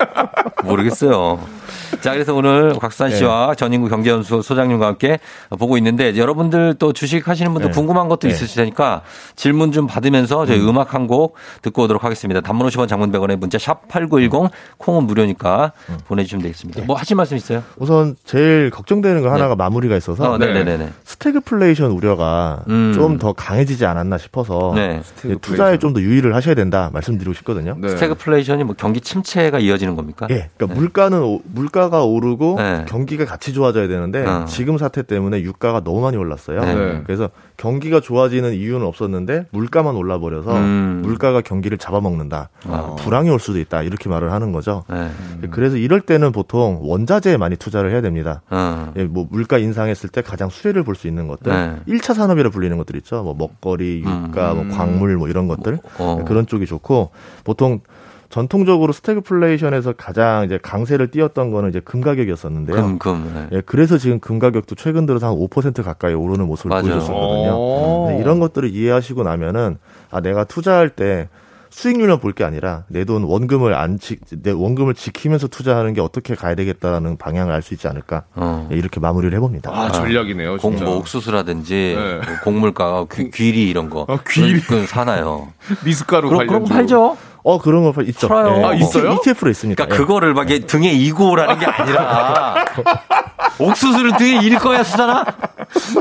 모르겠어요. 자, 그래서 오늘 곽수산 씨와 전인구 경제연수 소장님과 함께 보고 있는데 여러분들 또 주식 하시는 분들 네. 궁금한 것도 네. 있으실 테니까 질문 좀 받으면서 저희 음. 악 한 곡 듣고 오도록 하겠습니다. 단문 50원 장문 100원에 문자 샵 8910 콩은 무료니까 보내주시면 되겠습니다. 뭐 하실 말씀 있어요? 우선 제일 걱정되는 거 하나가 마무리가 있어서 어, 네네네. 스태그플레이션 우려가 음. 좀더 강해지지 않았나 싶어서 네. 예, 투자에 좀 더 유의를 하셔야 된다 말씀드리고 싶거든요. 네. 스태그플레이션이 뭐 경기 침체가 이어지는 겁니까? 예, 그러니까 물가는 오- 물가가 오르고 네. 경기가 같이 좋아져야 되는데 어. 지금 사태 때문에 유가가 너무 많이 올랐어요. 네. 네. 그래서 경기가 좋아지는 이유는 없었는데 물가만 올라버려서 음. 물가가 경기를 잡아먹는다. 어. 불황이 올 수도 있다. 이렇게 말을 하는 거죠. 네. 그래서 이럴 때는 보통 원자재에 많이 투자를 해야 됩니다. 어. 예, 뭐 물가 인상했을 때 가장 수혜를 볼 수 있는 것들, 네. 일 1차 산업이라 불리는 것들 있죠. 뭐 먹거리, 유가, 뭐 광물 뭐 이런 것들 어. 그런 쪽이 좋고 보통 전통적으로 스태그플레이션에서 가장 이제 강세를 띄었던 거는 이제 금 가격이었었는데요. 금, 금. 네. 예, 그래서 지금 금 가격도 최근 들어서 한 5% 가까이 오르는 모습을 맞아요. 보여줬었거든요. 오. 네, 이런 것들을 이해하시고 나면은 아 내가 투자할 때 수익률만 볼 게 아니라 내 돈 원금을 안 지, 내 원금을 지키면서 투자하는 게 어떻게 가야 되겠다라는 방향을 알 수 있지 않을까 어. 예, 이렇게 마무리를 해봅니다. 아, 전략이네요, 공. 뭐 옥수수라든지 네. 뭐 곡물가, 귀, 귀리 이런 거. 아, 귀리. 그건 사나요. 미숫가루 그럼, 관련. 거 팔죠? 어 그런 거 있죠. 팔아요. 아, 있어요? ETF로 있습니다. 그러니까 예. 그거를 막 등에 이고 오라는 게 아니라 옥수수를 등에 일 거야 수잖아.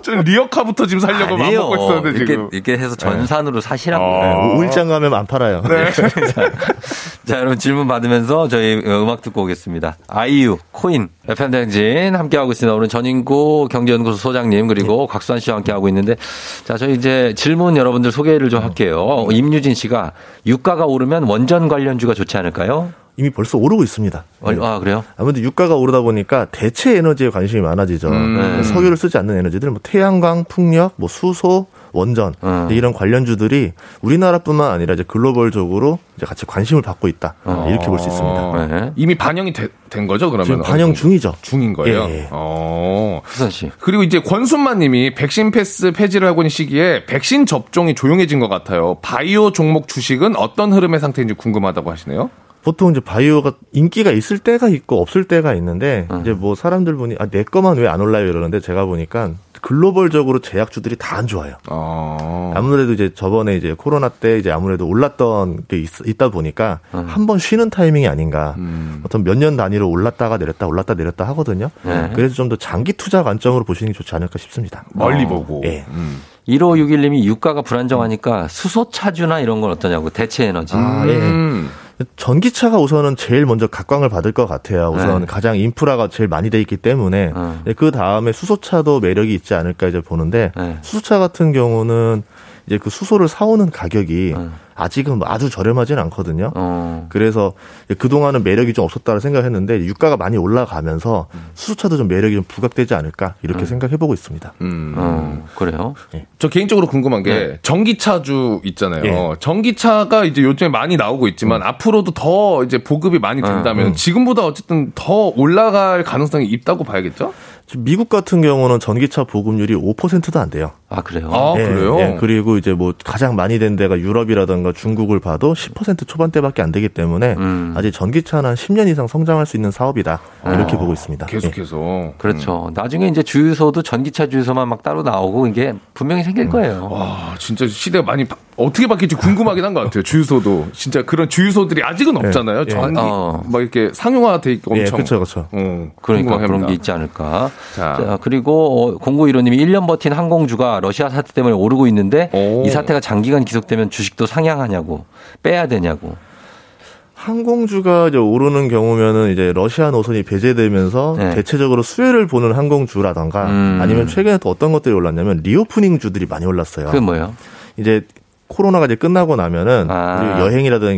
좀 리어카부터 지금 살려고 마음 먹고 있었는데 이렇게 지금. 이렇게 해서 전산으로 사시라고. 어. 네, 오일장 가면 안 팔아요. 네. 자, 여러분 질문 받으면서 저희 음악 듣고 오겠습니다. 아이유, 코인, FM대행진 함께하고 있습니다. 오늘 전인구 경제연구소 소장님 그리고 곽수환 씨와 함께하고 있는데 자, 저희 이제 질문 여러분들 소개를 좀 할게요. 임유진 씨가 유가가 오르면 원전 관련주가 좋지 않을까요? 이미 벌써 오르고 있습니다. 어, 아, 그래요? 아무래도 유가가 오르다 보니까 대체 에너지에 관심이 많아지죠. 음. 석유를 쓰지 않는 에너지들, 뭐 태양광, 풍력, 뭐 수소, 원전 음. 이런 관련주들이 우리나라뿐만 아니라 이제 글로벌적으로 이제 같이 관심을 받고 있다 이렇게 볼 수 있습니다. 네. 이미 반영이 되- 된 거죠, 그러면? 지금 반영? 중이죠. 중인 거예요. 예, 예. 어. 그리고 이제 권순만 님이 백신 패스 폐지를 하고 있는 시기에 백신 접종이 조용해진 것 같아요. 바이오 종목 주식은 어떤 흐름의 상태인지 궁금하다고 하시네요. 보통 이제 바이오가 인기가 있을 때가 있고 없을 때가 있는데 음. 이제 뭐 사람들 보니 아, 내 거만 왜 안 올라요 이러는데 제가 보니까 글로벌적으로 제약주들이 다 안 좋아요. 어. 아무래도 이제 저번에 이제 코로나 때 이제 아무래도 올랐던 게 있, 다 보니까 음. 한번 쉬는 타이밍이 아닌가. 음. 어떤 몇 년 단위로 올랐다가 내렸다 올랐다 내렸다 하거든요. 네. 그래서 좀 더 장기 투자 관점으로 보시는 게 좋지 않을까 싶습니다. 멀리 어. 보고. 예. 음. 1561님이 유가가 불안정하니까 수소 차주나 이런 건 어떠냐고 대체 에너지. 아, 예. 음. 전기차가 우선은 제일 먼저 각광을 받을 것 같아요. 우선 네. 가장 인프라가 제일 많이 돼 있기 때문에 음. 네, 그 다음에 수소차도 매력이 있지 않을까 이제 보는데 네. 수소차 같은 경우는 이제 그 수소를 사오는 가격이 음. 아직은 아주 저렴하진 않거든요. 어. 그래서 그 동안은 매력이 좀 없었다고 생각했는데 유가가 많이 올라가면서 수소차도 좀 매력이 좀 부각되지 않을까 이렇게 생각해보고 있습니다. 음. 어, 그래요? 저 개인적으로 궁금한 게 네. 전기차주 있잖아요. 예. 전기차가 이제 요즘에 많이 나오고 있지만 앞으로도 더 이제 보급이 많이 된다면 음. 지금보다 어쨌든 더 올라갈 가능성이 있다고 봐야겠죠? 미국 같은 경우는 전기차 보급률이 5%도 안 돼요. 아, 그래요? 아, 예, 그래요? 예. 그리고 이제 뭐 가장 많이 된 데가 유럽이라든가 중국을 봐도 10% 초반대밖에 안 되기 때문에 음. 아직 전기차는 한 10년 이상 성장할 수 있는 사업이다 이렇게 보고 있습니다. 예. 계속해서. 그렇죠. 나중에 이제 주유소도 전기차 주유소만 막 따로 나오고 이게 분명히 생길 거예요. 와, 진짜 시대가 많이 바- 어떻게 바뀔지 궁금하긴 한 것 같아요. 주유소도 진짜 그런 주유소들이 아직은 없잖아요. 예. 전기 어. 막 이렇게 상용화돼 있고 예, 엄청. 그렇죠, 그렇죠. 어, 그러니까 궁금합니다. 그런 게 있지 않을까. 자. 자, 그리고 0915님이 1년 버틴 항공주가 러시아 사태 때문에 오르고 있는데 오. 이 사태가 장기간 지속되면 주식도 상향하냐고 빼야 되냐고. 항공주가 이제 오르는 경우면은 이제 러시아 노선이 배제되면서 네. 대체적으로 수혜를 보는 항공주라던가 음. 아니면 최근에 또 어떤 것들이 올랐냐면 reopening 주들이 많이 올랐어요. 그게 뭐예요? 이제 코로나가 이제 끝나고 나면은 아.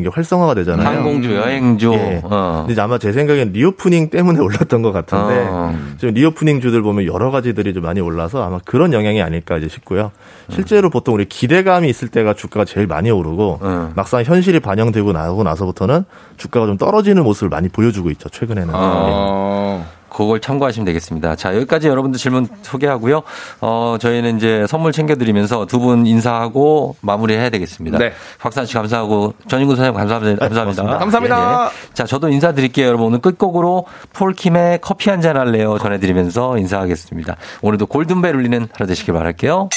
게 활성화가 되잖아요. 항공주, 여행주. 예. 어. 근데 아마 제 생각엔 reopening 때문에 올랐던 것 같은데 어. 지금 reopening 주들 보면 여러 가지들이 좀 많이 올라서 아마 그런 영향이 아닐까 이제 싶고요. 실제로 보통 우리 기대감이 있을 때가 주가가 제일 많이 오르고 음. 막상 현실이 반영되고 나고 나서부터는 주가가 좀 떨어지는 모습을 많이 보여주고 있죠. 최근에는. 예. 아, 그걸 참고하시면 되겠습니다. 자, 여기까지 여러분들 질문 소개하고요. 어, 저희는 이제 선물 챙겨드리면서 두 분 인사하고 마무리해야 되겠습니다. 네. 박산 씨 감사하고 전인구 선생님 감사합니다. 감사합니다. 감사합니다. 예. 자, 저도 인사드릴게요. 여러분 오늘 끝곡으로 폴킴의 커피 한 잔 할래요 전해드리면서 인사하겠습니다. 오늘도 골든벨 울리는 하루 되시길 바랄게요.